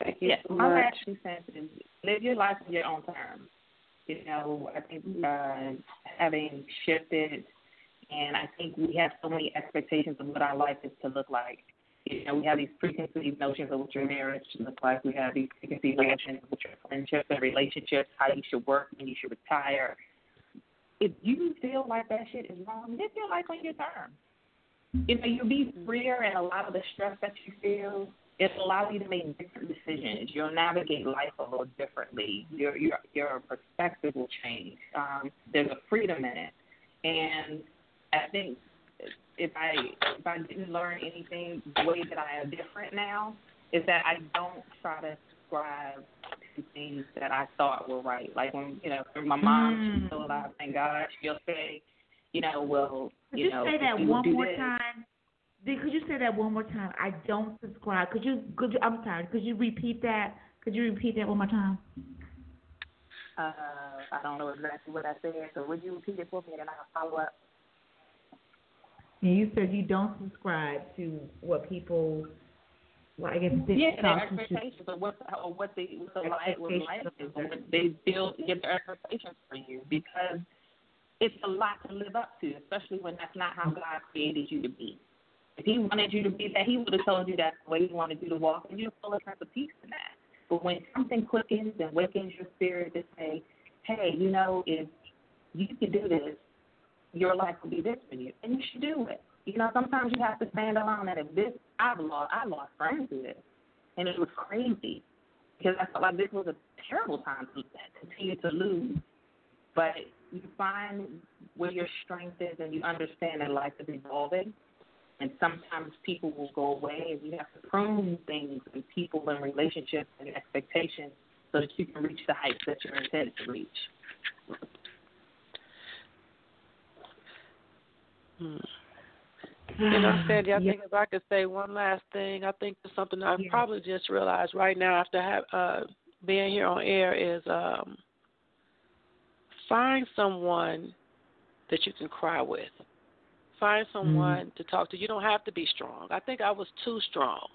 Thank you Yeah, so much. last two cents is live your life on your own terms. You know, I think uh, having shifted, and I think we have so many expectations of what our life is to look like. You know, we have these preconceived notions of what your marriage should look like. We have these preconceived notions of what your friendships and relationships, how you should work, when you should retire. If you feel like that shit is wrong, live your life on your terms. You know, you'll be freer and a lot of the stress that you feel, it allows you to make different decisions. You'll navigate life a little differently. Your your your perspective will change. Um, there's a freedom in it. And I think if I if I didn't learn anything, the way that I am different now is that I don't try to subscribe to things that I thought were right. Like when you know, my mom, Mm. she's still alive, thank God. She'll say, you know, well, Could you you know, say that one more this, time? Could you say that one more time? I don't subscribe. Could you? Could you? I'm sorry. Could you repeat that? Could you repeat that one more time? Uh, I don't know exactly what I said, so would you repeat it for me and I'll follow up? And you said you don't subscribe to what people, well, I guess, Yeah, their talk to you. expectations of what or what the what the life what life is, or what they build get their expectations for you because it's a lot to live up to, especially when that's not how God created you to be. If He wanted you to be that, He would have told you that's the way He wanted you to walk, and you'd feel a sense of peace in that. But when something quickens and wakens your spirit to say, "Hey, you know, if you can do this, your life will be this for you, and you should do it." You know, sometimes you have to stand alone. And if this, I've lost, I lost friends through this, and it was crazy because I felt like this was a terrible time to continue to lose. But you find where your strength is, and you understand that life is evolving. And sometimes people will go away, and you have to prune things and people and relationships and expectations so that you can reach the heights that you're intended to reach. You know, Sandy, I Yeah. think if I could say one last thing, I think something I've probably just realized right now after have, uh, being here on air is um, find someone that you can cry with. Find someone to talk to. You don't have to be strong. I think I was too strong.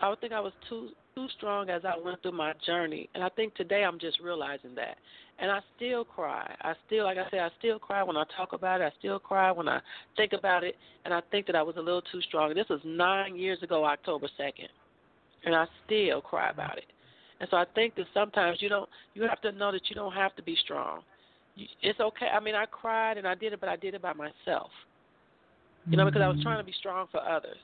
I would think I was too too strong as I went through my journey, and I think today I'm just realizing that. And I still cry. I still, like I said, I still cry when I talk about it. I still cry when I think about it, and I think that I was a little too strong. This was nine years ago, October second, and I still cry about it. And so I think that sometimes you don't, you have to know that you don't have to be strong. It's okay. I mean, I cried and I did it, but I did it by myself. You know, because I was mm-hmm. trying to be strong for others.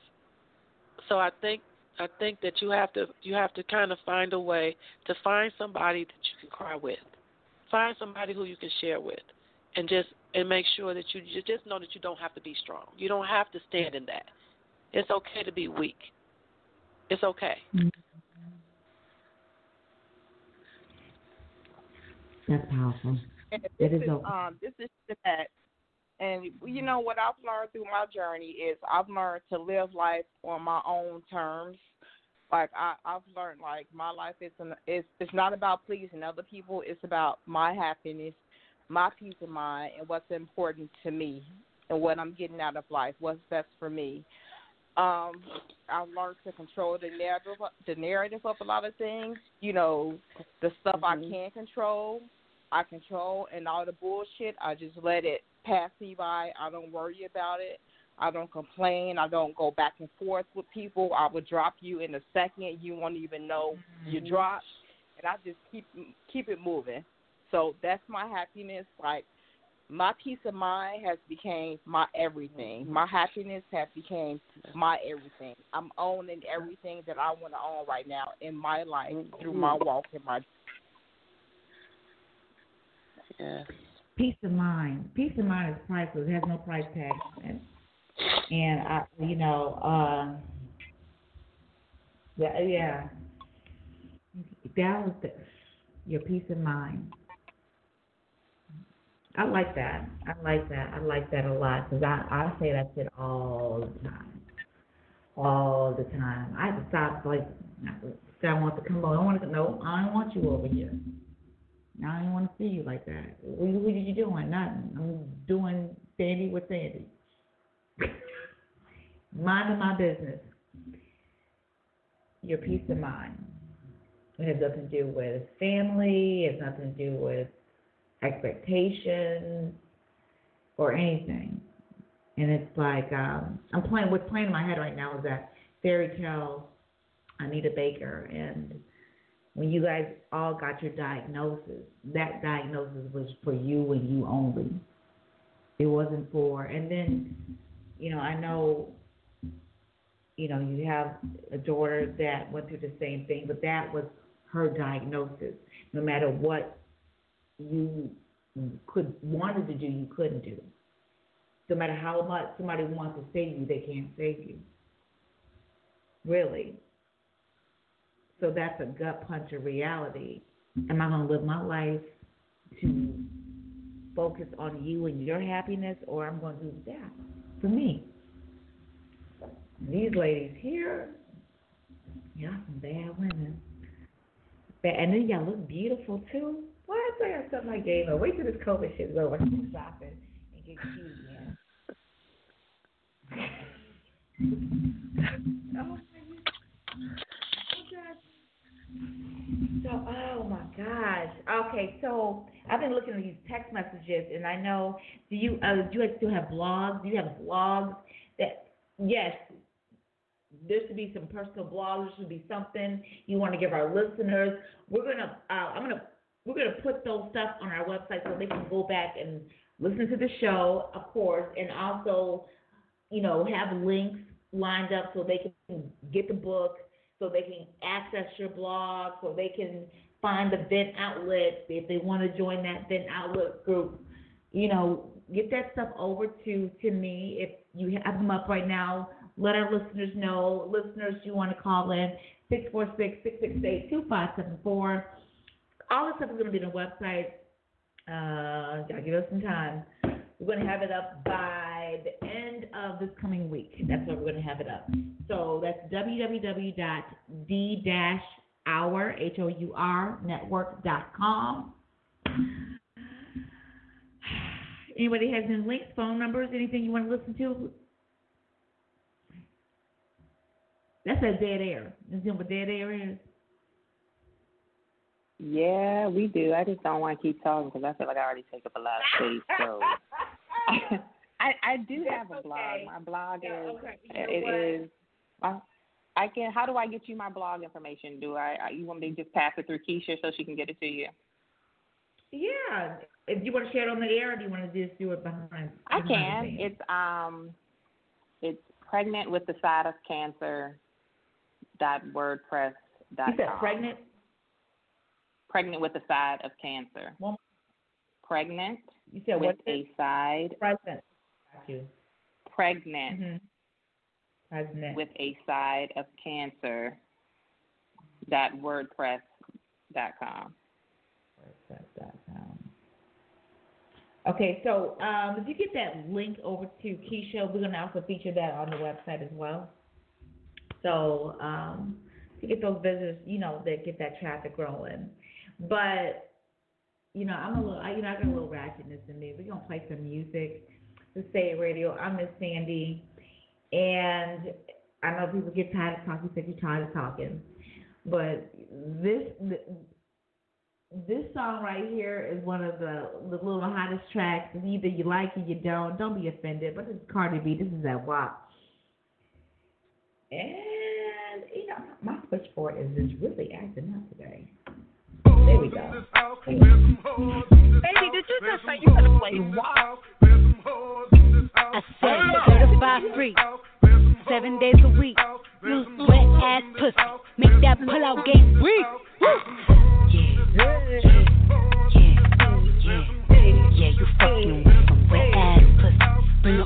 So I think I think that you have to you have to kind of find a way to find somebody that you can cry with. Find somebody who you can share with, and just and make sure that you, you just know that you don't have to be strong. You don't have to stand in that. It's okay to be weak. It's okay. That's powerful. And this is is okay. um this is Shanette. And you know what I've learned through my journey is I've learned to live life on my own terms. Like I, I've learned like my life is an, it's it's not about pleasing other people. It's about my happiness, my peace of mind, and what's important to me, and what I'm getting out of life. What's best for me. Um, I've learned to control the narrative, the narrative of a lot of things. You know, the stuff I can control, I control, and all the bullshit, I just let it pass me by. I don't worry about it. I don't complain. I don't go back and forth with people. I would drop you in a second. You won't even know you mm-hmm. dropped, and I just keep keep it moving. So that's my happiness. Like my peace of mind has became my everything. Mm-hmm. My happiness has became my everything. I'm owning everything that I want to own right now in my life through my mm-hmm. walk in my Yes. Peace of mind. Peace of mind is priceless. It has no price tag on it. And I, you know, um, yeah, yeah. That was the, your peace of mind. I like that. I like that. I like that a lot because I I say that shit all the time, all the time. I have to stop like I want to come over. I want to no. I don't want you over here. I don't want to see you like that. What, what are you doing? Nothing. I'm doing Sandy with Sandy. Minding my business. Your peace of mind. It has nothing to do with family. It has nothing to do with expectations or anything. And it's like um, I'm playing. What's playing in my head right now is that fairy tale Anita Baker and when you guys all got your diagnosis, that diagnosis was for you and you only. It wasn't for, and then, you know, I know, you know, you have a daughter that went through the same thing, but that was her diagnosis. No matter what you could wanted to do, you couldn't do. No matter how much somebody wants to save you, they can't save you. Really. So that's a gut punch of reality. Am I going to live my life to focus on you and your happiness, or I'm going to do that for me? These ladies here, y'all some bad women. And then y'all look beautiful too. Why I tell you something gave her? Wait till this COVID shit's over. I can shopping and get cute again. oh, So, oh my gosh. Okay, so I've been looking at these text messages, and I know. Do you uh, do you still have blogs? Do you have blogs that? Yes, there should be some personal blogs. There should be something you want to give our listeners. We're gonna. Uh, I'm gonna. We're gonna put those stuff on our website so they can go back and listen to the show, of course, and also, you know, have links lined up so they can get the book so they can access your blog, so they can find the vent outlet if they want to join that vent outlet group. You know, get that stuff over to to me if you have them up right now. Let our listeners know. Listeners, you want to call in 646-668-2574. All this stuff is going to be on the website. Uh, gotta give us some time. We're going to have it up by the end of this coming week. That's where we're going to have it up. So that's www.d-hour, H-O-U-R, network.com. Anybody has any links, phone numbers, anything you want to listen to? That's a dead air. You know what dead air is? Yeah, we do. I just don't want to keep talking because I feel like I already take up a lot of space. So I I do have a blog. My blog is okay. It what? is. I, I can. How do I get you my blog information? Do I? I- You want me to just pass it through Keisha so she can get it to you? Yeah. If you want to share it on the air, or do you want to just do it behind? I can. It's um, it's pregnant with the side of cancer. Dot wordpress. Dot You said pregnant. Pregnant with a side of cancer. Pregnant. You said with a it? side. Pregnant. Pregnant Mhm. Pregnant. with a side of cancer. Dot wordpress. Dot com. WordPress.com. Okay, so um, if you get that link over to Keisha, we're going to also feature that on the website as well. So um, to get those visitors, you know, that get that traffic growing. But you know, I'm a little, I, you know, I got a little ratchetness in me. We're gonna play some music. Say It Radio. I'm Miss Sandy, and I know people get tired of talking. Said you're tired of talking, but this. this song right here is one of the the little hottest tracks. Either you like it, you don't. Don't be offended. But this is Cardi B. This is that WAP. And you know, my switchboard is just really acting up today. There we go. Baby, did you just say you gonna play WAP? I said certified free, seven days a week. You wet ass pussy, make that pull out game weak. Yeah, yeah, yeah, yeah. You fucking with some wet ass pussy. Bring a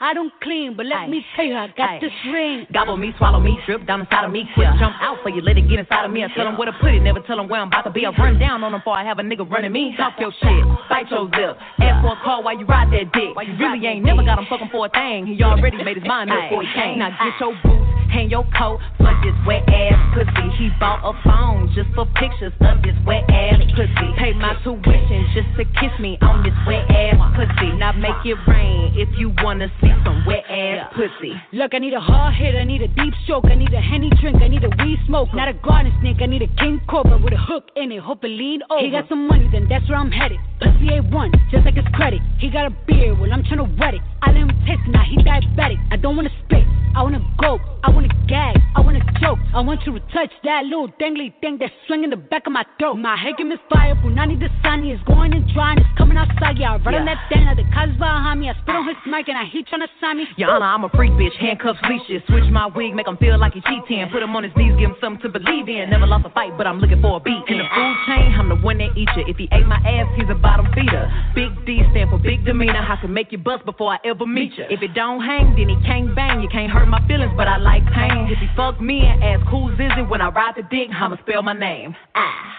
I don't clean, but let me tell you, I got this ring. Gobble me, swallow me, drip down inside of me. Quick jump out for you, let it get inside of me. I tell them where to put it, never tell them where I'm about to be. I run down on them before I have a nigga running me. Talk your shit, bite your lip. Ask for a call while you ride that dick. Why You really ain't never got him fucking for a thing. He already made his mind up before he came. Now get your boots, hang your coat for this wet ass pussy. He bought a phone just for pictures of this wet ass pussy. Pay my tuition just to kiss me on this wet ass pussy. Now make it rain if you wanna see some wet ass pussy. Look, I need a hard hit, I need a deep stroke, I need a henny drink, I need a weed smoke, not a garden snake, I need a king cobra with a hook in it, hope it lean over. He got some money, then that's where I'm headed. Pussy A1, just like his credit. He got a beard, well I'm trying to wet it. I let him taste it, now he diabetic. I don't wanna spit, I wanna go, I wanna gag, I wanna choke. I want you to touch that little dangly thing that's swinging the back of my throat. My head game is fire, Punani the sunny is going and drying, it's coming outside, yeah. I run on Yeah. that thing, now the cuz behind me. I spit on his mic and I he tryna sign me. Honor, I'm a freak bitch, handcuffs, leashes. Switch my wig, make him feel like he cheating. Put him on his knees, give him something to believe in. Never lost a fight, but I'm looking for a beat. In the food chain, I'm the one that eat you. If he ate my ass, he's a bottom feeder. Big D stand for big demeanor. I can make you bust before I ever meet you. If it don't hang, then he can't bang. You can't hurt my feelings, but I like pain. If he fuck me and ask who's is it when I ride the dick, I'ma spell my name. Ah.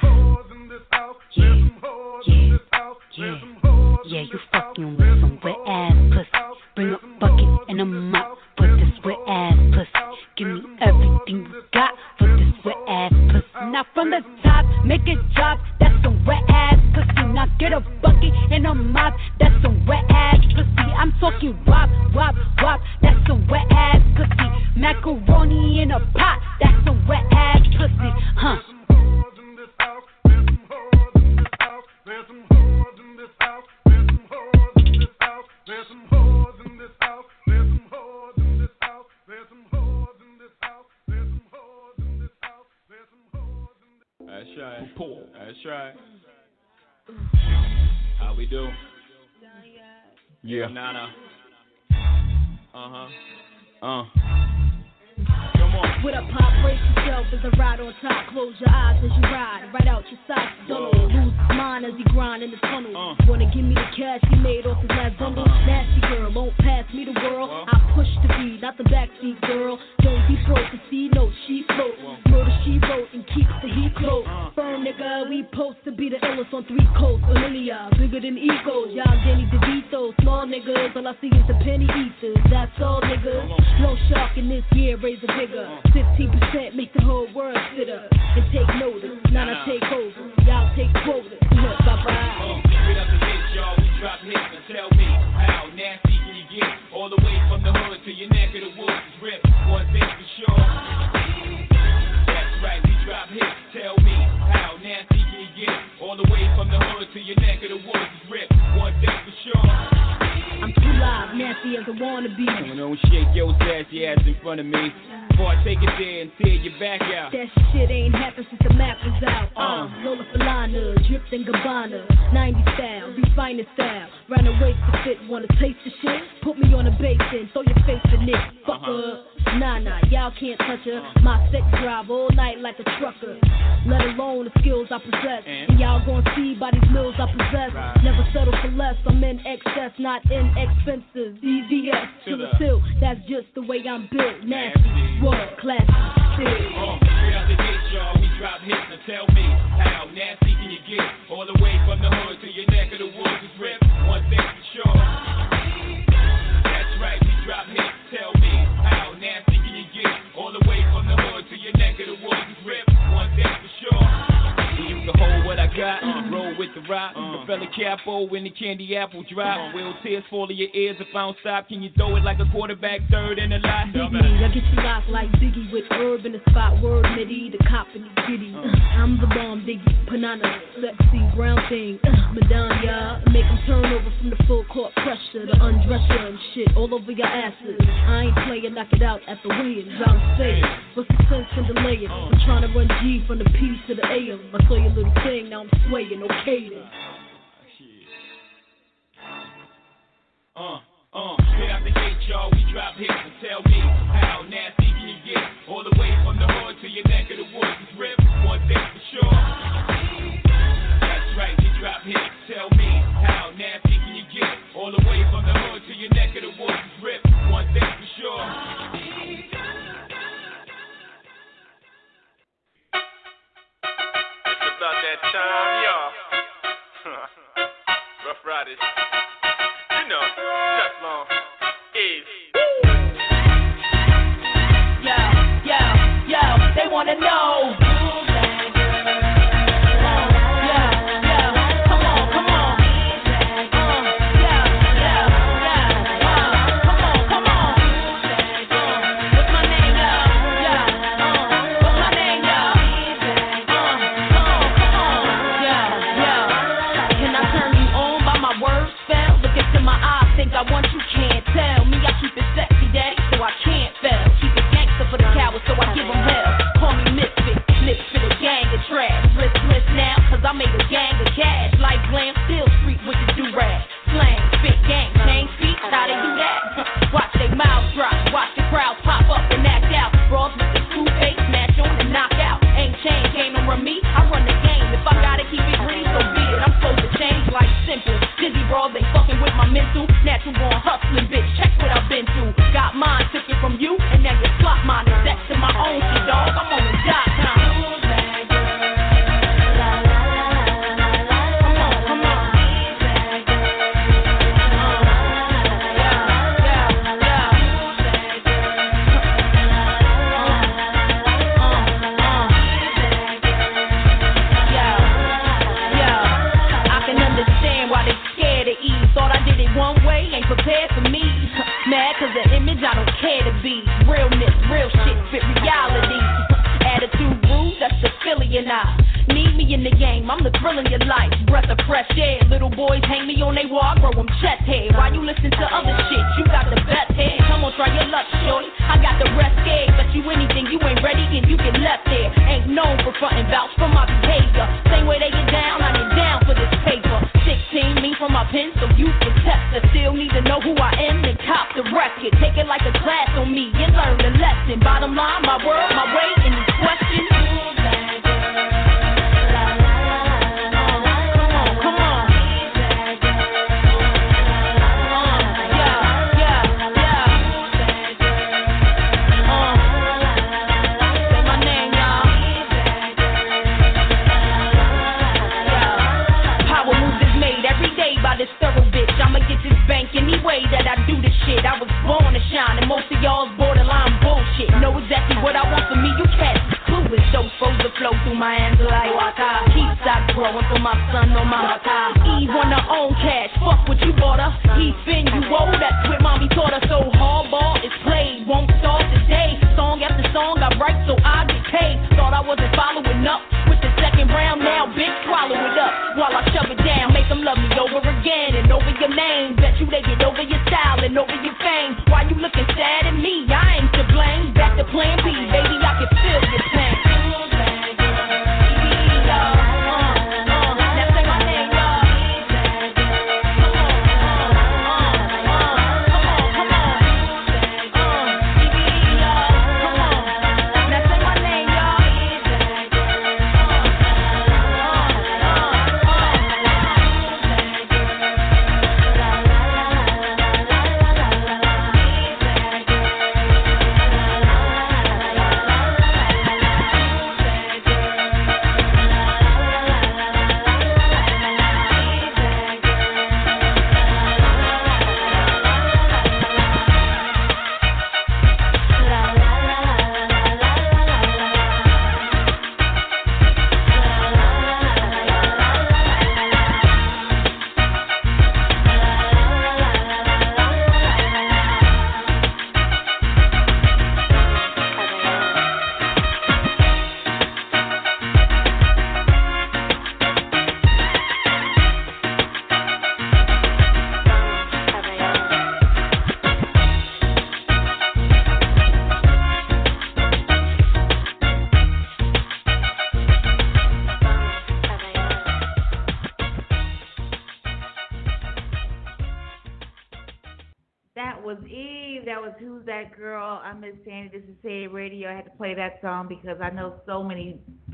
Yeah, yeah, you fucking with some wet ass pussy. Bring a bucket and a mop for this wet ass pussy. Give me everything you got for this wet ass pussy. Now from the top, make it drop. That's some wet ass pussy. Now get a bucket and a mop. That's some wet ass pussy. I'm talking wop, wop, wop. That's some wet ass pussy. Macaroni in a pot. That's some wet ass pussy. Huh. That's right. That's right. How we do? Yeah. Nana. Uh huh. Uh. With a pop, brace yourself as I ride on top. Close your eyes as you ride, right out your socks. Don't lose his mind as he grind in the tunnel. Uh. Wanna give me the cash he made off his last bundle? Uh-huh. Nasty girl, won't pass me the world. I push the beat, not the backseat girl. Don't be broke to see no she float. Murder she wrote and keeps the heat close. Uh. Firm nigga, we post to be the illest on three coasts. Amelia, bigger than egos. Y'all Danny DeVito, small niggas. All I see is the penny eaters. That's all niggas. No shark in this year, raise a bigger. 15% make the whole world sit up and take notice. Now I take over. Y'all take quotas. Bye bye. Get up and hit, y'all. We drop hits and tell me how nasty can you get? All the way from the hood to your neck of the woods is ripped. One thing for sure. That's right, we drop hits. Tell me how nasty can you get? All the way from the hood to your neck of the woods is ripped. One thing for sure. Live, nasty as I wanna be. You don't shake your sassy ass in front of me. Before I take it there and tear your back out. That shit ain't happened since the map was out. Uh, uh, Lola Falana, dripped in Gabbana, 90 style, refined style. Round the waist to fit, wanna taste the shit? Put me on a basin, throw your face in it. Fuck uh-huh. her. Nah, nah, y'all can't touch her. Uh-huh. My sex drive all night like a trucker. Let alone the skills I possess. And y'all gon' see by these mills I possess. Never settle for less. I'm in excess, not inexpensive. DVS to the tilt. That's just the way I'm built. Nasty, world class, still. Uh, straight out the gate, y'all, we drop hits. Now tell me, how nasty can you get? All the way from the hood to your neck of the woods is ripped. One thing for sure. That's right, we drop hits. Tell me, how nasty can you get? All the way from the hood to your neck of the woods is ripped. That hold what I got. Uh, roll with the rock. Uh, fella Capo when the candy apple drop. Uh. Will tears fall to your ears if I don't stop? Can you throw it like a quarterback, third and a lot? Biggie, I get you locked like Biggie with herb in the spot. Word Midi, the cop and the giddy. Uh, I'm the bomb, Diggy, Panana, sexy, brown thing. Uh, Madonna, make them turn over from the full court pressure. The undresser and shit all over your asses. I ain't playing, knock it out at the wins. I'm saying, what's the sense in delaying? I'm trying to run G from the P to the AM. I saw you little thing, now I'm swaying, okay then. Uh, uh, straight out the gate, y'all, we drop hits and tell me how nasty can you get? All the way from the hood to your neck of the woods is ripped, one thing for sure. That's right, we drop hits, tell me how nasty can you get? All the way from the hood to your neck of the woods is ripped, one thing for sure. about that time, y'all. Ruff Ryders. You know, Teflon. is. Yo, yo, yo, they wanna know. to the gang of trash. List, list now, cause I made a gang of cash.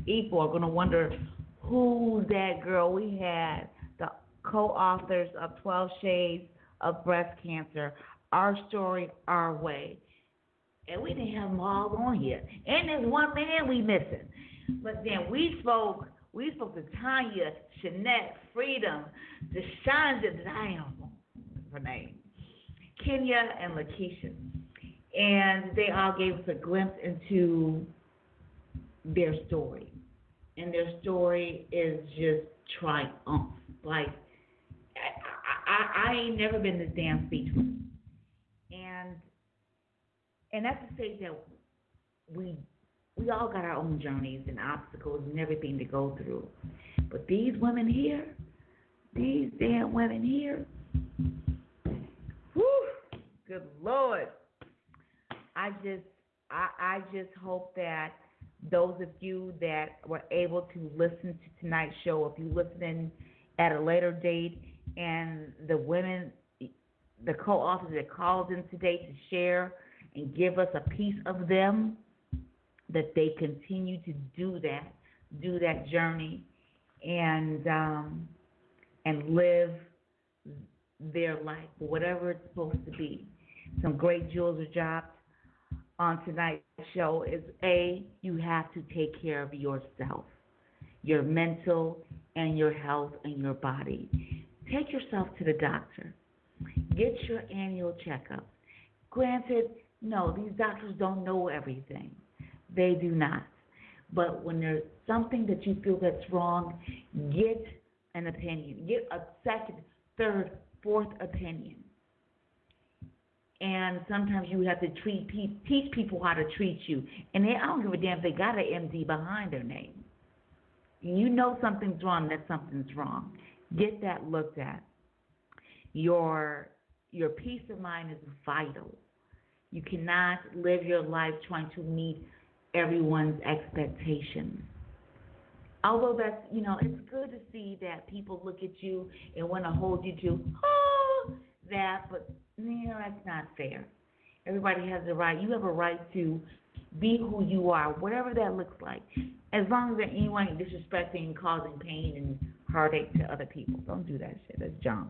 People are going to wonder who's that girl. We had the co authors of 12 Shades of Breast Cancer, Our Story, Our Way. And we didn't have them all on here. And there's one man we missing. But then we spoke, we spoke to Tanya, Shanette, Freedom, Deshonda, damn, her name, Kenya, and LaKeisha. And they all gave us a glimpse into their story. And their story is just triumph. Like, I, I, I ain't never been this damn speechless. And and that's to say that we we all got our own journeys and obstacles and everything to go through. But these women here, these damn women here, whew, good Lord. I just I I just hope that those of you that were able to listen to tonight's show, if you listening at a later date and the women the co-authors that called in today to share and give us a piece of them, that they continue to do that, do that journey, and um, and live their life, whatever it's supposed to be. Some great jewels are dropped on tonight's show. Is a you have to take care of yourself, your mental and your health and your body. Take yourself to the doctor. Get your annual checkup. Granted, no, these doctors don't know everything. They do not. But when there's something that you feel that's wrong, get an opinion. Get a second, third, fourth opinion. And sometimes you have to treat teach people how to treat you. And they, I don't give a damn if they got an MD behind their name. You know something's wrong, that something's wrong. Get that looked at. Your your peace of mind is vital. You cannot live your life trying to meet everyone's expectations. Although that's, you know, it's good to see that people look at you and want to hold you to, oh, that, but, you know, that's not fair. Everybody has a right. You have a right to be who you are, whatever that looks like. As long as anyone ain't disrespecting and causing pain and heartache to other people. Don't do that shit. That's drama.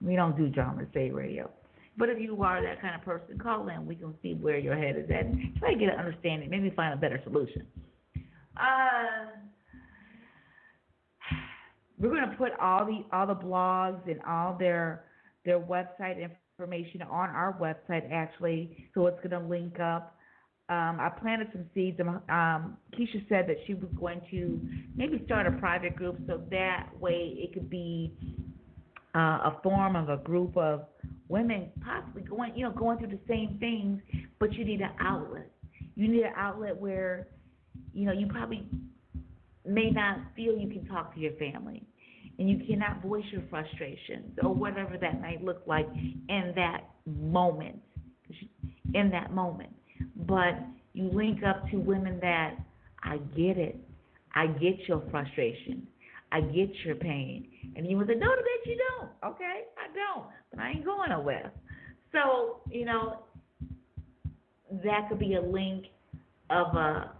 We don't do drama Say Radio. But if you are that kind of person, call in. We can see where your head is at. Try to get an understanding. Maybe find a better solution. Uh, we're going to put all the all the blogs and all their their website information on our website actually, so it's going to link up. Um, I planted some seeds. Um, Keisha said that she was going to maybe start a private group, so that way it could be uh, a form of a group of women possibly going, you know, going through the same things, but you need an outlet. You need an outlet where, you know, you probably may not feel you can talk to your family and you cannot voice your frustrations or whatever that might look like in that moment in that moment. But you link up to women that i get it. I get your frustration. I get your pain. And you would say no that you don't. Okay? I don't. But i ain't going nowhere. So you know that could be a link of a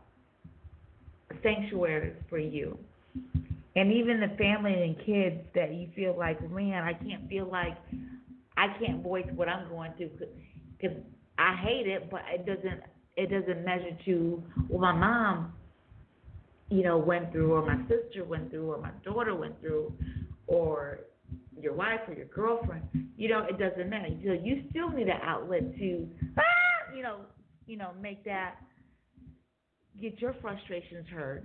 sanctuary for you. And even the family and kids that you feel like, man, I can't feel like I can't voice what I'm going through because I hate it, but it doesn't it doesn't measure to what my mom, you know, went through, or my sister went through, or my daughter went through, or your wife or your girlfriend. You know, it doesn't matter. So you still need an outlet to, ah, you know, you know, make that get your frustrations heard.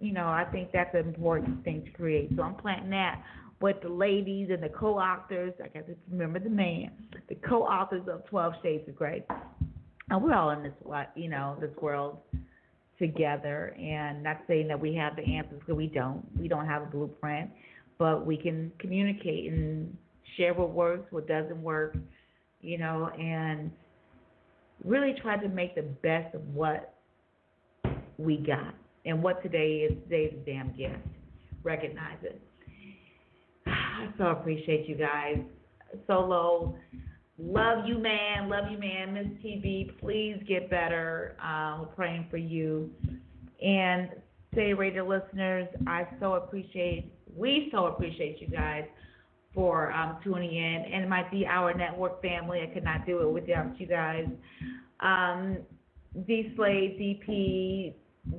You know, I think that's an important thing to create. So I'm planting that. with the ladies and the co-authors, I got to remember the man, the co-authors of Twelve Shades of Grey, and we're all in this, you know, this world together. And not saying that we have the answers, because we don't. We don't have a blueprint, but we can communicate and share what works, what doesn't work, you know, and really try to make the best of what we got. And what today is today's damn gift. Recognize it. I so appreciate you guys. Solo, Love you, man. Love you, man. Miss TV, please get better. Uh, we're praying for you. And say, radio listeners, I so appreciate, we so appreciate you guys for um, tuning in. And it might be our network family. I could not do it without you guys. Um, D Slade, DP,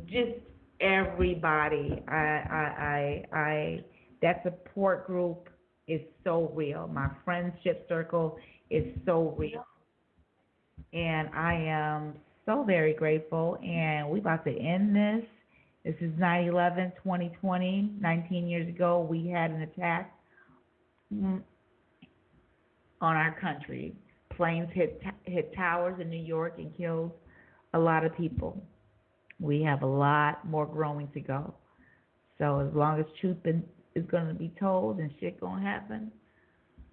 just everybody. I, I, I, I, that support group is so real. My friendship circle is so real. And I am so very grateful. And we about to end this. This is 9 11 2020. 19 years ago, we had an attack on our country. Planes hit, hit towers in New York and killed a lot of people. We have a lot more growing to go. So as long as truth is going to be told and shit going to happen,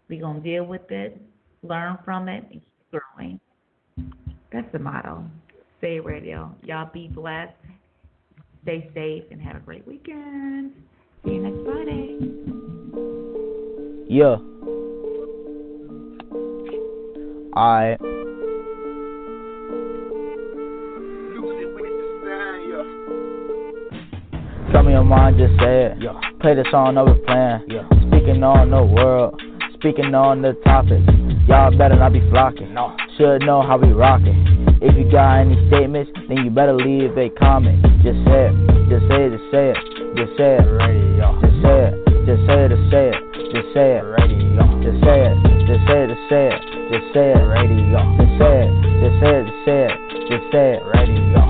we're going to deal with it, learn from it, and keep growing. That's the motto. Say Radio. Y'all be blessed, stay safe, and have a great weekend. See you next Friday. Yeah. I. Tell me your mind, just say it. Yeah. Play the song over playing. Yeah. Speaking on the world, speaking on the topics. Y'all better not be flocking. No. Should know how we rockin'. If you got any statements, then you better leave a comment. Just say it, just say it, just say it, just say it. Radio. Just say it, just say it, just say it, just say it. Radio. Just say it, just say it, just say it, just say it. Radio. Just say it, just say it, just say it, just say it. Radio.